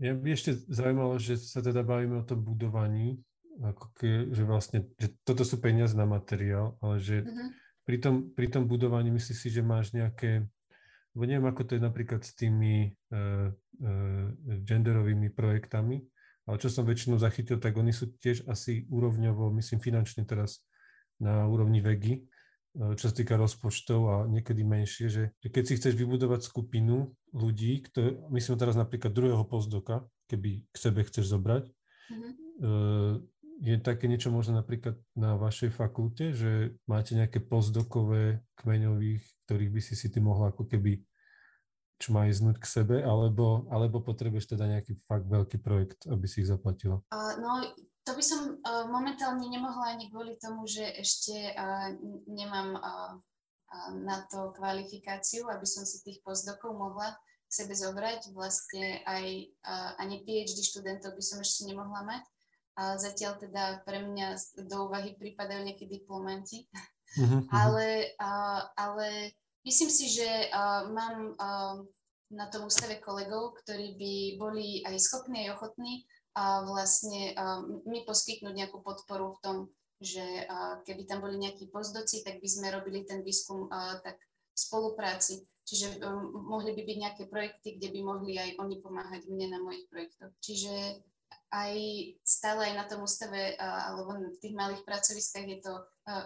ja by ešte zaujímalo, že sa teda bavíme o tom budovaní, ako ke, že vlastne, že toto sú peniaze na materiál, ale že uh-huh. pri, tom, pri tom budovaní myslíš si, že máš nejaké, lebo neviem, ako to je napríklad s tými uh, uh, genderovými projektami, ale čo som väčšinou zachytil, tak oni sú tiež asi úrovňovo, myslím finančne teraz na úrovni VEGI, čo sa týka rozpočtov a niekedy menšie, že, že keď si chceš vybudovať skupinu ľudí, ktoré, myslím teraz napríklad druhého postdoka, keby k sebe chceš zobrať, mm-hmm. je také niečo možno napríklad na vašej fakulte, že máte nejaké postdokové kmeňových, ktorých by si si ty mohla ako keby čmajznúť k sebe, alebo, alebo potrebuješ teda nejaký fakt veľký projekt, aby si ich zaplatila? Uh, no, to by som uh, momentálne nemohla ani kvôli tomu, že ešte uh, nemám uh, na to kvalifikáciu, aby som si tých postdokov mohla k sebe zobrať. Vlastne aj ani PhD študentov by som ešte nemohla mať. A zatiaľ teda pre mňa do úvahy pripadajú nejakí diplomanti. Uh-huh, ale, ale myslím si, že mám na tom ústave kolegov, ktorí by boli aj schopní, aj ochotní a vlastne mi poskytnúť nejakú podporu v tom, že keby tam boli nejakí pozdoci, tak by sme robili ten výskum tak v spolupráci. Čiže um, mohli by byť nejaké projekty, kde by mohli aj oni pomáhať mne na mojich projektoch. Čiže aj stále aj na tom ústave alebo v tých malých pracoviskách je to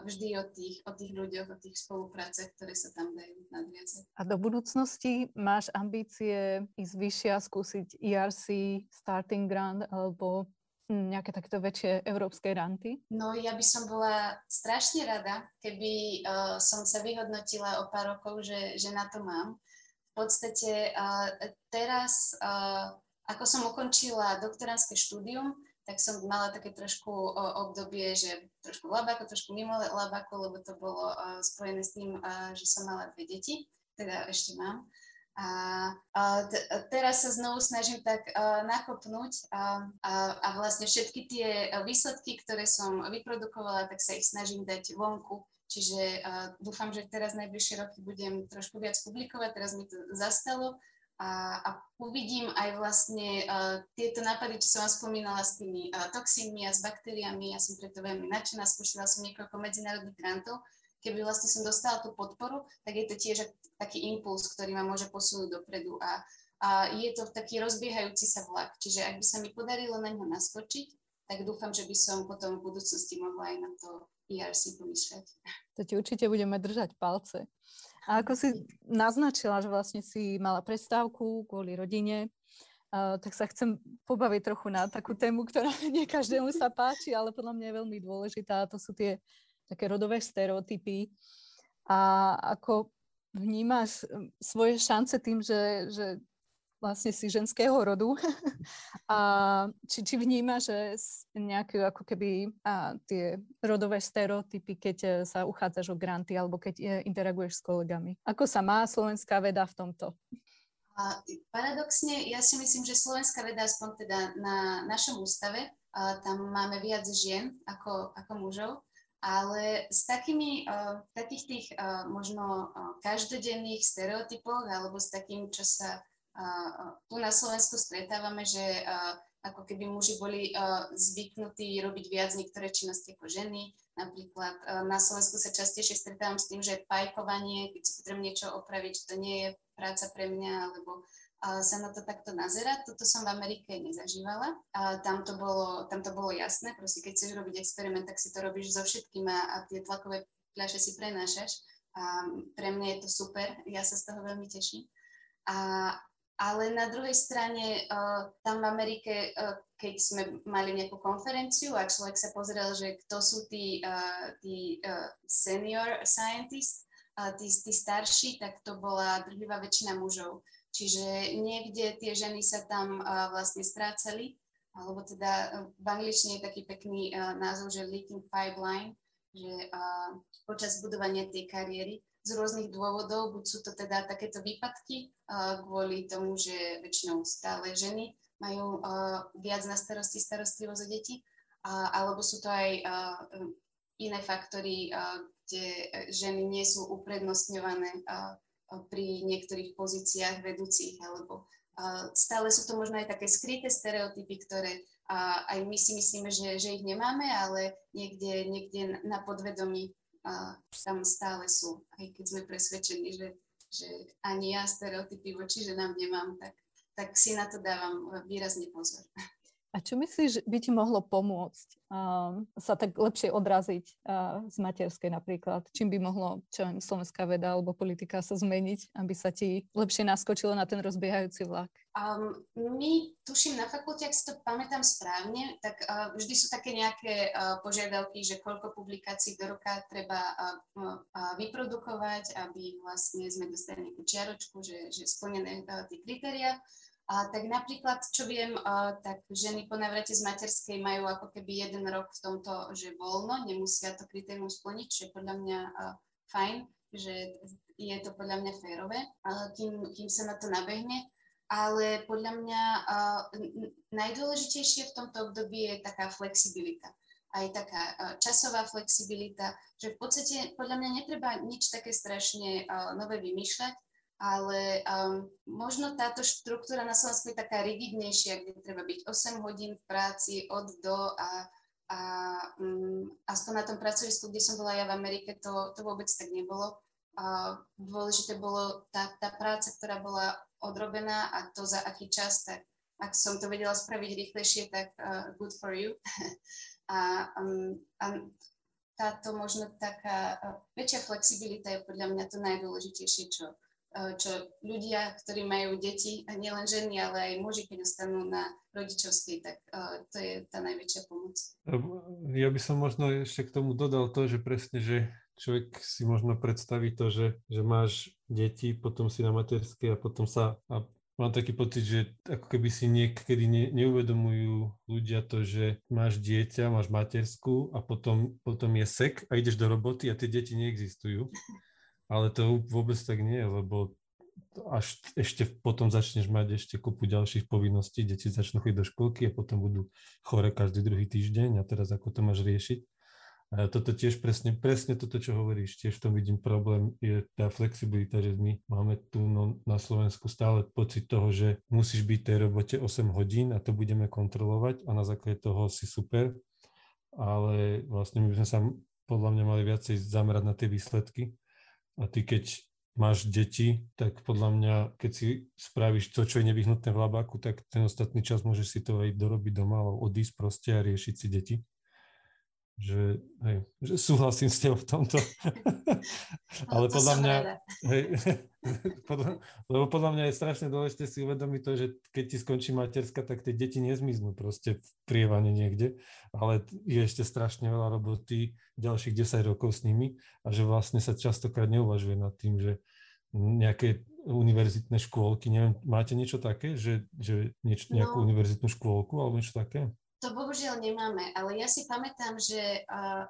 vždy o tých, o tých ľuďoch, o tých spoluprácach, ktoré sa tam dajú nadviazať. A do budúcnosti máš ambície ísť vyššie a skúsiť ERC, Starting Grant alebo nejaké takéto väčšie európske ranty? No ja by som bola strašne rada, keby uh, som sa vyhodnotila o pár rokov, že, že na to mám. V podstate uh, teraz, uh, ako som ukončila doktoránske štúdium, tak som mala také trošku obdobie, že trošku labako, trošku mimo labako, lebo to bolo spojené s tým, že som mala dve deti, teda ešte mám. A, a t- teraz sa znovu snažím tak nakopnúť a, a, a vlastne všetky tie výsledky, ktoré som vyprodukovala, tak sa ich snažím dať vonku. Čiže dúfam, že teraz najbližšie roky budem trošku viac publikovať, teraz mi to zastalo a, a uvidím aj vlastne uh, tieto nápady, čo som vám spomínala s tými uh, toxínmi a s baktériami. Ja som preto veľmi nadšená, skúšala som niekoľko medzinárodných grantov keby vlastne som dostala tú podporu, tak je to tiež taký impuls, ktorý ma môže posunúť dopredu a, a je to taký rozbiehajúci sa vlak. Čiže ak by sa mi podarilo na ňo naskočiť, tak dúfam, že by som potom v budúcnosti mohla aj na to ERC pomýšľať. To ti určite budeme držať palce. A ako si naznačila, že vlastne si mala prestávku kvôli rodine, tak sa chcem pobaviť trochu na takú tému, ktorá *laughs* nie každému sa páči, ale podľa mňa je veľmi dôležitá. To sú tie také rodové stereotypy a ako vnímaš svoje šance tým, že, že vlastne si ženského rodu *laughs* a či, či vnímaš, že nejaké ako keby a, tie rodové stereotypy, keď e, sa uchádzaš o granty alebo keď e, interaguješ s kolegami. Ako sa má slovenská veda v tomto? A paradoxne, ja si myslím, že slovenská veda, aspoň teda na našom ústave, a tam máme viac žien ako, ako mužov ale s takými, uh, takých tých uh, možno uh, každodenných stereotypoch alebo s takým, čo sa tu na Slovensku stretávame, že ako keby muži boli zvyknutí robiť viac niektoré činnosti ako ženy. Napríklad na Slovensku sa častejšie stretávam s tým, že pajkovanie, keď si potrebujem niečo opraviť, to nie je práca pre mňa, alebo sa na to takto nazerať. Toto som v Amerike nezažívala. A tam, to bolo, tam to bolo jasné, proste keď chceš robiť experiment, tak si to robíš so všetkým a, a tie tlakové fľaše si prenášaš. A pre mňa je to super, ja sa z toho veľmi teším. A, ale na druhej strane, uh, tam v Amerike, uh, keď sme mali nejakú konferenciu a človek sa pozrel, že kto sú tí, uh, tí uh, senior scientists, uh, tí, tí starší, tak to bola drvivá väčšina mužov. Čiže niekde tie ženy sa tam uh, vlastne strácali, alebo teda v angličtine je taký pekný uh, názov, že leaking pipeline, že uh, počas budovania tej kariéry z rôznych dôvodov, buď sú to teda takéto výpadky kvôli tomu, že väčšinou stále ženy majú viac na starosti starostlivosť o deti, alebo sú to aj iné faktory, kde ženy nie sú uprednostňované pri niektorých pozíciách vedúcich, alebo stále sú to možno aj také skryté stereotypy, ktoré aj my si myslíme, že, že ich nemáme, ale niekde, niekde na podvedomí tam stále sú, aj keď sme presvedčení, že, že ani ja stereotypy voči ženám nemám, tak, tak si na to dávam výrazne pozor. *laughs* A čo myslíš, by ti mohlo pomôcť uh, sa tak lepšie odraziť uh, z materskej napríklad? Čím by mohlo, čo viem, slovenská veda alebo politika sa zmeniť, aby sa ti lepšie naskočilo na ten rozbiehajúci vlak? Um, my, tuším, na fakulte, ak si to pamätám správne, tak uh, vždy sú také nejaké uh, požiadavky, že koľko publikácií do roka treba uh, uh, vyprodukovať, aby vlastne sme dostali nejakú čiaročku, že, že splnené uh, tie kritéria. A tak napríklad, čo viem, uh, tak ženy po navrate z materskej majú ako keby jeden rok v tomto, že voľno, nemusia to kritérium splniť, čo je podľa mňa uh, fajn, že je to podľa mňa férové, uh, kým, kým sa na to nabehne. Ale podľa mňa uh, najdôležitejšie v tomto období je taká flexibilita aj taká časová flexibilita, že v podstate podľa mňa netreba nič také strašne nové vymýšľať, ale um, možno táto štruktúra na Slovensku je taká rigidnejšia, kde treba byť 8 hodín v práci od do a, a um, aspoň na tom pracovisku, kde som bola ja v Amerike, to, to vôbec tak nebolo. A dôležité bolo tá, tá práca, ktorá bola odrobená a to za aký čas, tak ak som to vedela spraviť rýchlejšie, tak uh, good for you. *laughs* a, um, a táto možno taká uh, väčšia flexibilita je podľa mňa to najdôležitejšie, čo, čo ľudia, ktorí majú deti, a nielen ženy, ale aj muži, keď ostanú na rodičovskej, tak to je tá najväčšia pomoc. Ja by som možno ešte k tomu dodal to, že presne, že človek si možno predstaví to, že, že máš deti, potom si na materskej a potom sa a Mám taký pocit, že ako keby si niekedy ne, neuvedomujú ľudia to, že máš dieťa, máš materskú a potom, potom je sek a ideš do roboty a tie deti neexistujú. *laughs* Ale to vôbec tak nie, lebo až ešte potom začneš mať ešte kopu ďalších povinností, deti začnú chodiť do školky a potom budú chore každý druhý týždeň a teraz ako to máš riešiť. A toto tiež presne, presne toto, čo hovoríš, tiež v tom vidím problém, je tá flexibilita, že my máme tu no, na Slovensku stále pocit toho, že musíš byť v tej robote 8 hodín a to budeme kontrolovať a na základe toho si super, ale vlastne my by sme sa podľa mňa mali viacej zamerať na tie výsledky a ty keď máš deti, tak podľa mňa, keď si spravíš to, čo je nevyhnutné v labáku, tak ten ostatný čas môžeš si to aj dorobiť doma, alebo odísť proste a riešiť si deti že, hej, že súhlasím s tebou v tomto. *laughs* Ale to podľa mňa, hej, *laughs* podľa, lebo podľa mňa je strašne dôležité si uvedomiť to, že keď ti skončí materska, tak tie deti nezmiznú proste v prievane niekde, ale je ešte strašne veľa roboty ďalších 10 rokov s nimi a že vlastne sa častokrát neuvažuje nad tým, že nejaké univerzitné škôlky, neviem, máte niečo také, že, že niečo, nejakú no. univerzitnú škôlku alebo niečo také? To bohužiaľ nemáme, ale ja si pamätám, že uh,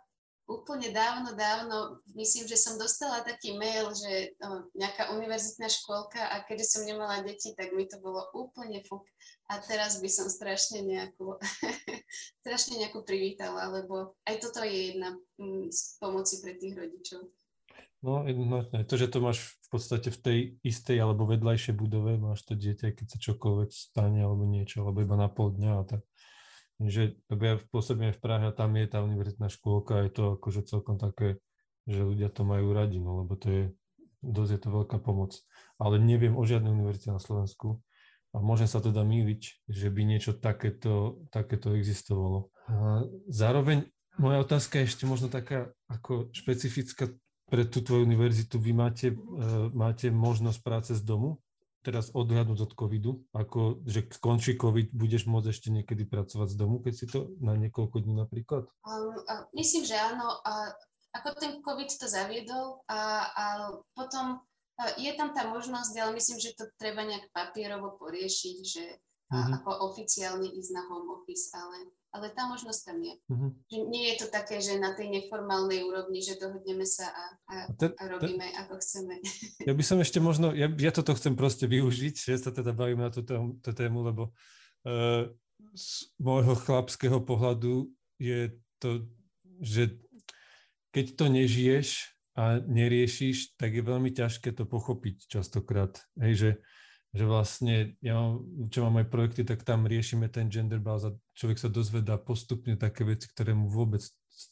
úplne dávno, dávno, myslím, že som dostala taký mail, že uh, nejaká univerzitná škôlka a keďže som nemala deti, tak mi to bolo úplne fuk. A teraz by som strašne nejakú, *laughs* strašne nejakú privítala, lebo aj toto je jedna um, z pomoci pre tých rodičov. No, jednoznačne. To, že to máš v podstate v tej istej alebo vedľajšej budove, máš to dieťa, keď sa čokoľvek stane alebo niečo, alebo iba na pol dňa a tak že ja pôsobím v Prahe a tam je tá univerzitná škôlka, je to akože celkom také, že ľudia to majú radi, no lebo to je, dosť je to veľká pomoc. Ale neviem o žiadnej univerzite na Slovensku a môžem sa teda míliť, že by niečo takéto, takéto existovalo. A zároveň moja otázka je ešte možno taká ako špecifická pre tú tvoju univerzitu. Vy máte, uh, máte možnosť práce z domu? Teraz odhľadnúť od covidu, ako že skončí covid, budeš môcť ešte niekedy pracovať z domu, keď si to na niekoľko dní napríklad? Um, uh, myslím, že áno. Uh, ako ten covid to zaviedol a, a potom uh, je tam tá možnosť, ale myslím, že to treba nejak papierovo poriešiť, že uh-huh. ako oficiálne ísť na home office, ale ale tá možnosť tam je. Uh-huh. Že nie je to také, že na tej neformálnej úrovni, že dohodneme sa a, a, ten, a robíme ten, ako chceme. *laughs* Ja by som ešte možno, ja, ja toto chcem proste využiť, že sa teda bavíme na túto, tú tému, lebo uh, z môjho chlapského pohľadu je to, že keď to nežiješ a neriešiš, tak je veľmi ťažké to pochopiť častokrát. Hej, že že vlastne, ja mám, čo mám aj projekty, tak tam riešime ten gender balance a človek sa dozvedá postupne také veci, ktoré mu vôbec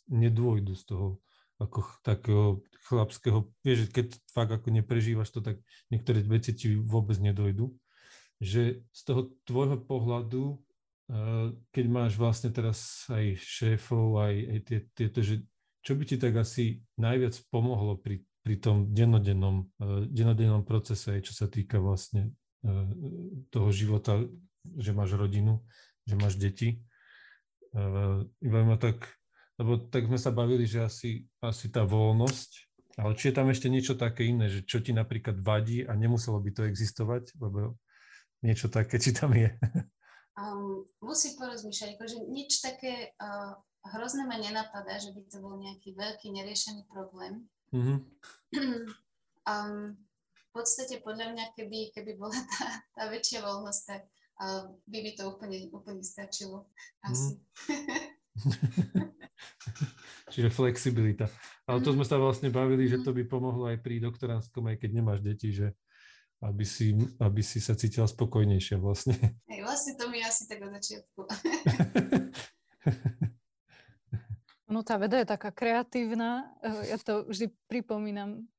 nedôjdu z toho ako takého chlapského, vieš, keď fakt ako neprežívaš to, tak niektoré veci ti vôbec nedojdu. Že z toho tvojho pohľadu, eh, keď máš vlastne teraz aj šéfov, aj, aj tie, tieto, že čo by ti tak asi najviac pomohlo pri, pri tom dennodennom, eh, dennodennom procese, čo sa týka vlastne toho života, že máš rodinu, že máš deti. E, iba ma tak, lebo tak sme sa bavili, že asi, asi tá voľnosť, ale či je tam ešte niečo také iné, že čo ti napríklad vadí a nemuselo by to existovať, lebo niečo také, či tam je. Um, musím porozmýšľať, akože nič také uh, hrozné ma nenapadá, že by to bol nejaký veľký neriešený problém. Mm-hmm. um, podstate podľa mňa, keby, keby bola tá, tá väčšia voľnosť, tak uh, by by to úplne, úplne stačilo. Asi. Mm. *laughs* Čiže flexibilita. Ale to mhm. sme sa vlastne bavili, že to by pomohlo aj pri doktoránskom, aj keď nemáš deti, že aby si, aby si sa cítila spokojnejšia vlastne. Hej, vlastne to mi asi tak od začiatku. *laughs* No tá veda je taká kreatívna. Ja to vždy pripomínam,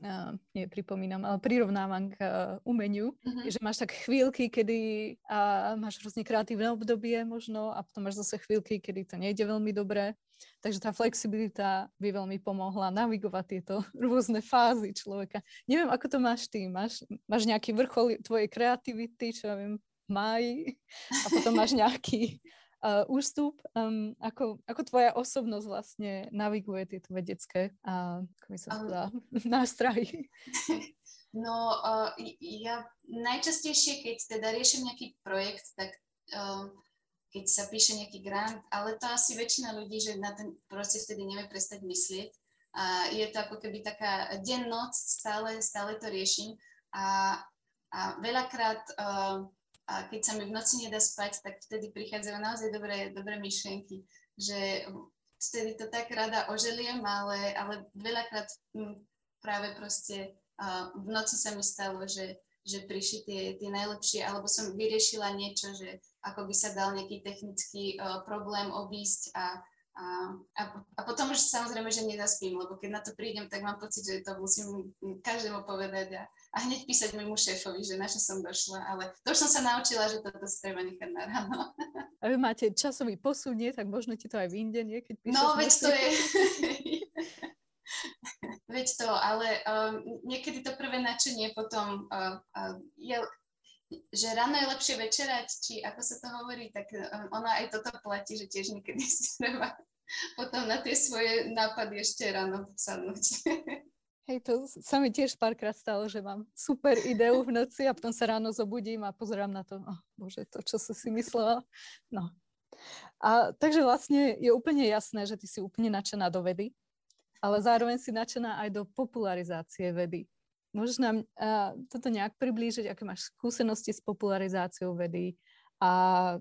uh, nie pripomínam, ale prirovnávam k umeniu, uh-huh. že máš tak chvíľky, kedy máš rôzne kreatívne obdobie možno a potom máš zase chvíľky, kedy to nejde veľmi dobre. Takže tá flexibilita by veľmi pomohla navigovať tieto *laughs* rôzne fázy človeka. Neviem, ako to máš ty. Máš, máš nejaký vrchol tvojej kreativity, čo ja viem, máji a potom máš *laughs* nejaký uh, ústup, um, ako, ako tvoja osobnosť vlastne naviguje tieto vedecké uh, ako by sa um, nástrahy? No, uh, ja najčastejšie, keď teda riešim nejaký projekt, tak um, keď sa píše nejaký grant, ale to asi väčšina ľudí, že na ten proces vtedy nevie prestať myslieť. A je to ako keby taká deň, noc, stále, stále to riešim. A, a veľakrát uh, a keď sa mi v noci nedá spať, tak vtedy prichádzajú naozaj dobré, dobré myšlienky, že vtedy to tak rada oželiem, ale, ale veľakrát hm, práve proste uh, v noci sa mi stalo, že, že prišli tie, tie najlepšie, alebo som vyriešila niečo, že ako by sa dal nejaký technický uh, problém obísť a, a, a, a potom už samozrejme, že nezaspím, lebo keď na to prídem, tak mám pocit, že to musím každému povedať a, a hneď písať môjmu šéfovi, že na čo som došla, ale to už som sa naučila, že toto sa treba nechať na ráno. A vy máte časový posun, nie? Tak možno ti to aj vyjde, nie? Keď píšeš no, veď to je... *laughs* veď to, ale um, niekedy to prvé načenie potom uh, uh, je, že ráno je lepšie večerať, či ako sa to hovorí, tak um, ona aj toto platí, že tiež niekedy *laughs* si treba potom na tie svoje nápady ešte ráno sadnúť. *laughs* Hej, to sa mi tiež párkrát stalo, že mám super ideu v noci a potom sa ráno zobudím a pozerám na to, oh, bože, to, čo som si myslela. No. A takže vlastne je úplne jasné, že ty si úplne nadšená do vedy, ale zároveň si nadšená aj do popularizácie vedy. Môžeš nám uh, toto nejak priblížiť, aké máš skúsenosti s popularizáciou vedy a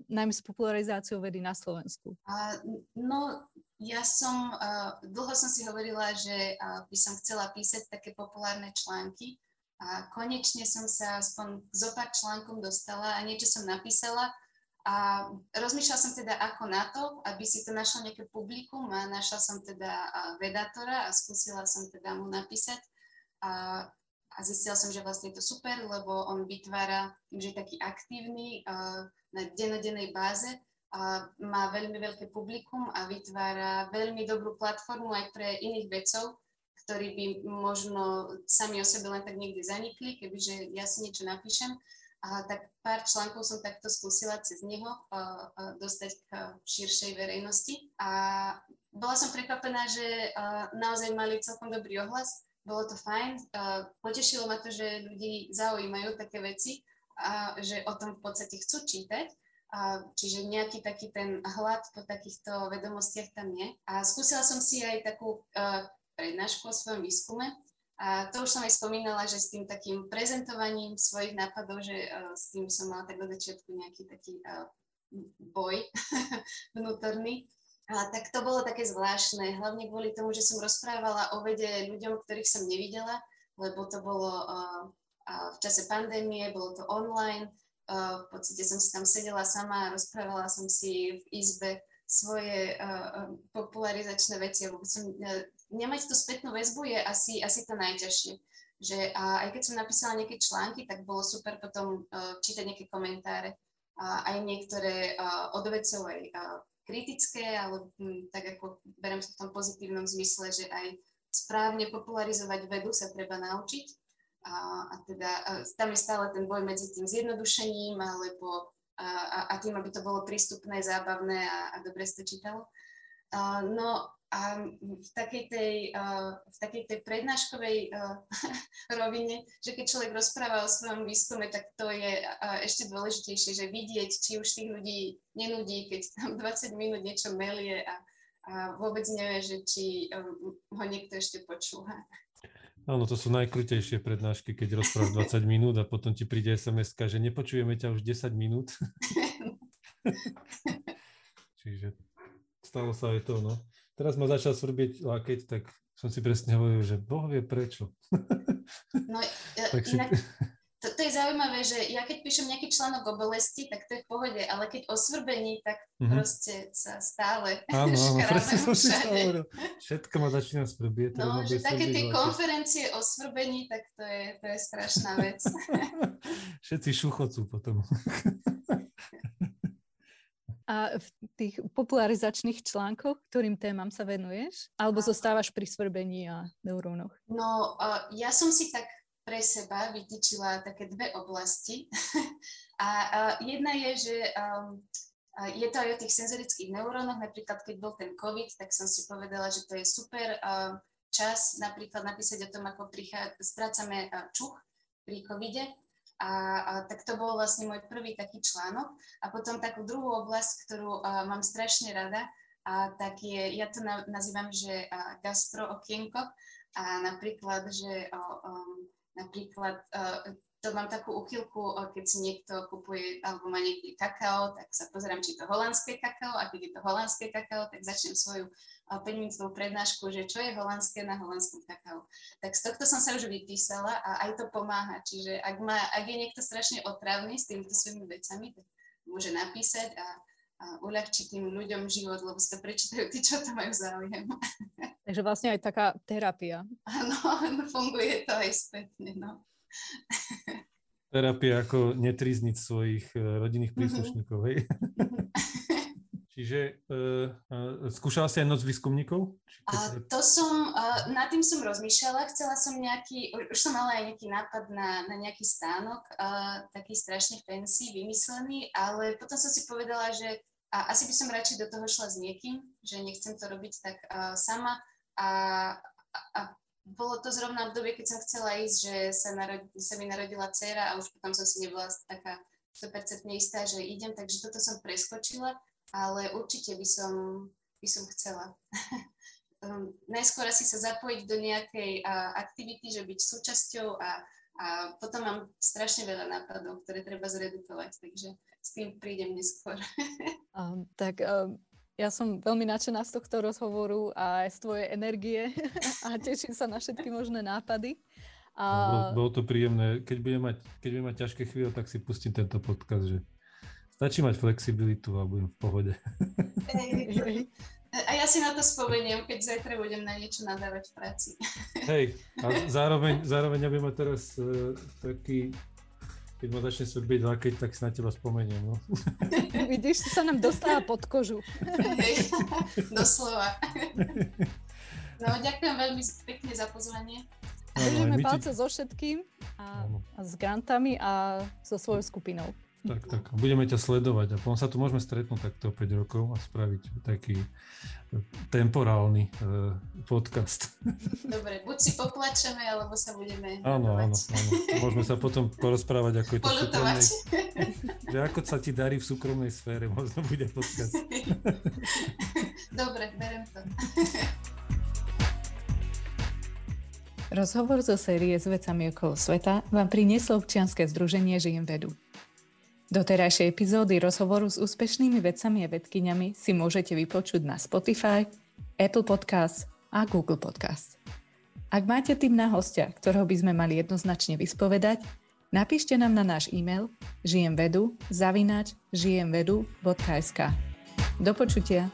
najmä s popularizáciou vedy na Slovensku? Uh, no, ja som, uh, dlho som si hovorila, že uh, by som chcela písať také populárne články a konečne som sa aspoň zo pár článkom dostala a niečo som napísala. A rozmýšľala som teda ako na to, aby si to našlo nejaké publikum a našla som teda uh, vedátora a skúsila som teda mu napísať. A, a zistila som, že vlastne je to super, lebo on vytvára, tým, že je taký aktívny uh, na denodennej báze, a má veľmi veľké publikum a vytvára veľmi dobrú platformu aj pre iných vedcov, ktorí by možno sami o sebe len tak niekde zanikli, kebyže ja si niečo napíšem. A tak pár článkov som takto skúsila cez neho a, a dostať k širšej verejnosti. A bola som prekvapená, že a, naozaj mali celkom dobrý ohlas. Bolo to fajn. A, potešilo ma to, že ľudí zaujímajú také veci a že o tom v podstate chcú čítať. A, čiže nejaký taký ten hlad po takýchto vedomostiach tam je. A skúsila som si aj takú uh, prednášku o svojom výskume. A to už som aj spomínala, že s tým takým prezentovaním svojich nápadov, že uh, s tým som mala tak od začiatku nejaký taký uh, boj *laughs* vnútorný. A tak to bolo také zvláštne, hlavne kvôli tomu, že som rozprávala o vede ľuďom, ktorých som nevidela, lebo to bolo uh, uh, v čase pandémie, bolo to online, v podstate som si tam sedela sama rozprávala som si v izbe svoje uh, popularizačné veci, lebo som, uh, nemať tú spätnú väzbu je asi, asi to najťažšie. Že a aj keď som napísala nejaké články, tak bolo super potom uh, čítať nejaké komentáre. A aj niektoré uh, od aj uh, kritické, ale hm, tak ako berem to v tom pozitívnom zmysle, že aj správne popularizovať vedu sa treba naučiť a, a teda tam je stále ten boj medzi tým zjednodušením alebo a, a tým, aby to bolo prístupné, zábavné a, a dobre sa čítalo. A, no a v takej tej, v takej tej prednáškovej *laughs* rovine, že keď človek rozpráva o svojom výskume, tak to je ešte dôležitejšie, že vidieť, či už tých ľudí nenudí, keď tam 20 minút niečo melie a, a vôbec nevie, že či um, ho niekto ešte počúva. Áno, to sú najkrutejšie prednášky, keď rozprávaš 20 *laughs* minút a potom ti príde sms že nepočujeme ťa už 10 minút. *laughs* Čiže stalo sa aj to, no. Teraz ma začal svrbieť lakeť, tak som si presne hovoril, že Boh vie prečo. no, *laughs* tak si... inak, to, to je zaujímavé, že ja keď píšem nejaký článok o bolesti, tak to je v pohode, ale keď o svrbení, tak mm-hmm. proste sa stále *laughs* Áno, áno, presne som si hovoril. Všetko ma začína svrbieť. No, že také tie konferencie o svrbení, tak to je, to je strašná vec. *laughs* Všetci šuchocú potom. A v tých popularizačných článkoch, ktorým témam sa venuješ? Alebo zostávaš pri svrbení a neurónoch? No, ja som si tak pre seba vytýčila také dve oblasti. *laughs* a uh, jedna je, že um, je to aj o tých senzorických neurónoch. Napríklad, keď bol ten COVID, tak som si povedala, že to je super uh, čas napríklad napísať o tom, ako prichá, strácame uh, čuch pri covide. A, a tak to bol vlastne môj prvý taký článok. A potom takú druhú oblasť, ktorú uh, mám strašne rada, a tak je, ja to na, nazývam, že uh, gastrookienko. A napríklad, že uh, um, Napríklad uh, to mám takú uchylku, uh, keď si niekto kupuje alebo má niekde kakao, tak sa pozerám, či je to holandské kakao a keď je to holandské kakao, tak začnem svoju uh, 5-minútovú prednášku, že čo je holandské na holandskom kakao. Tak z tohto som sa už vypísala a aj to pomáha. Čiže ak, má, ak je niekto strašne otravný s týmito svojimi vecami, tak môže napísať a a uľahčiť tým ľuďom život, lebo to prečítajú tí, čo to majú záujem. *laughs* Takže vlastne aj taká terapia. Áno, funguje to aj spätne, no. Terapia ako netrizniť svojich eh, rodinných mhm. príslušníkov, hej? *laughs* Čiže uh, uh, skúšala si aj noc výskumníkov? A to som, uh, nad tým som rozmýšľala, chcela som nejaký, už som mala aj nejaký nápad na, na nejaký stánok, uh, taký strašne fancy, vymyslený, ale potom som si povedala, že a asi by som radšej do toho šla s niekým, že nechcem to robiť tak uh, sama. A, a, a bolo to zrovna obdobie, keď som chcela ísť, že sa, narod, sa mi narodila dcera a už potom som si nebola taká 100% istá, že idem, takže toto som preskočila, ale určite by som, by som chcela. *laughs* um, najskôr asi sa zapojiť do nejakej uh, aktivity, že byť súčasťou a, a potom mám strašne veľa nápadov, ktoré treba zredukovať, takže s tým prídem neskôr. *laughs* um, tak um, ja som veľmi nadšená z tohto rozhovoru a aj z tvojej energie *laughs* a teším sa na všetky možné nápady. A... Bolo, bolo to príjemné. Keď budem, mať, keď budem mať ťažké chvíle, tak si pustím tento podcast, že stačí mať flexibilitu a budem v pohode. *laughs* A ja si na to spomeniem, keď zajtra budem na niečo nadávať v práci. Hej, a *laughs* zároveň, zároveň ja budem mať teraz uh, taký keď ma začne srbiť lakeť, tak si na teba spomeniem. No. *laughs* Vidíš, sa nám dostáva pod kožu. Doslova. No, ďakujem veľmi pekne za pozvanie. Držíme palce so všetkým a, a s grantami a so svojou skupinou. Tak, tak. Budeme ťa sledovať a potom sa tu môžeme stretnúť takto 5 rokov a spraviť taký e, temporálny uh, podcast. Dobre, buď si poplačeme, alebo sa budeme Áno, áno, áno. Môžeme sa potom porozprávať, ako je to v súkromnej... že ako sa ti darí v súkromnej sfére, možno bude podcast. Dobre, berem to. Rozhovor zo série s vecami okolo sveta vám prinieslo občianske združenie Žijem vedu. Do terajšej epizódy rozhovoru s úspešnými vedcami a vedkyňami si môžete vypočuť na Spotify, Apple Podcast a Google Podcast. Ak máte tým na hostia, ktorého by sme mali jednoznačne vyspovedať, napíšte nám na náš e-mail žijemvedu zavinač žijemvedu.sk. Do počutia.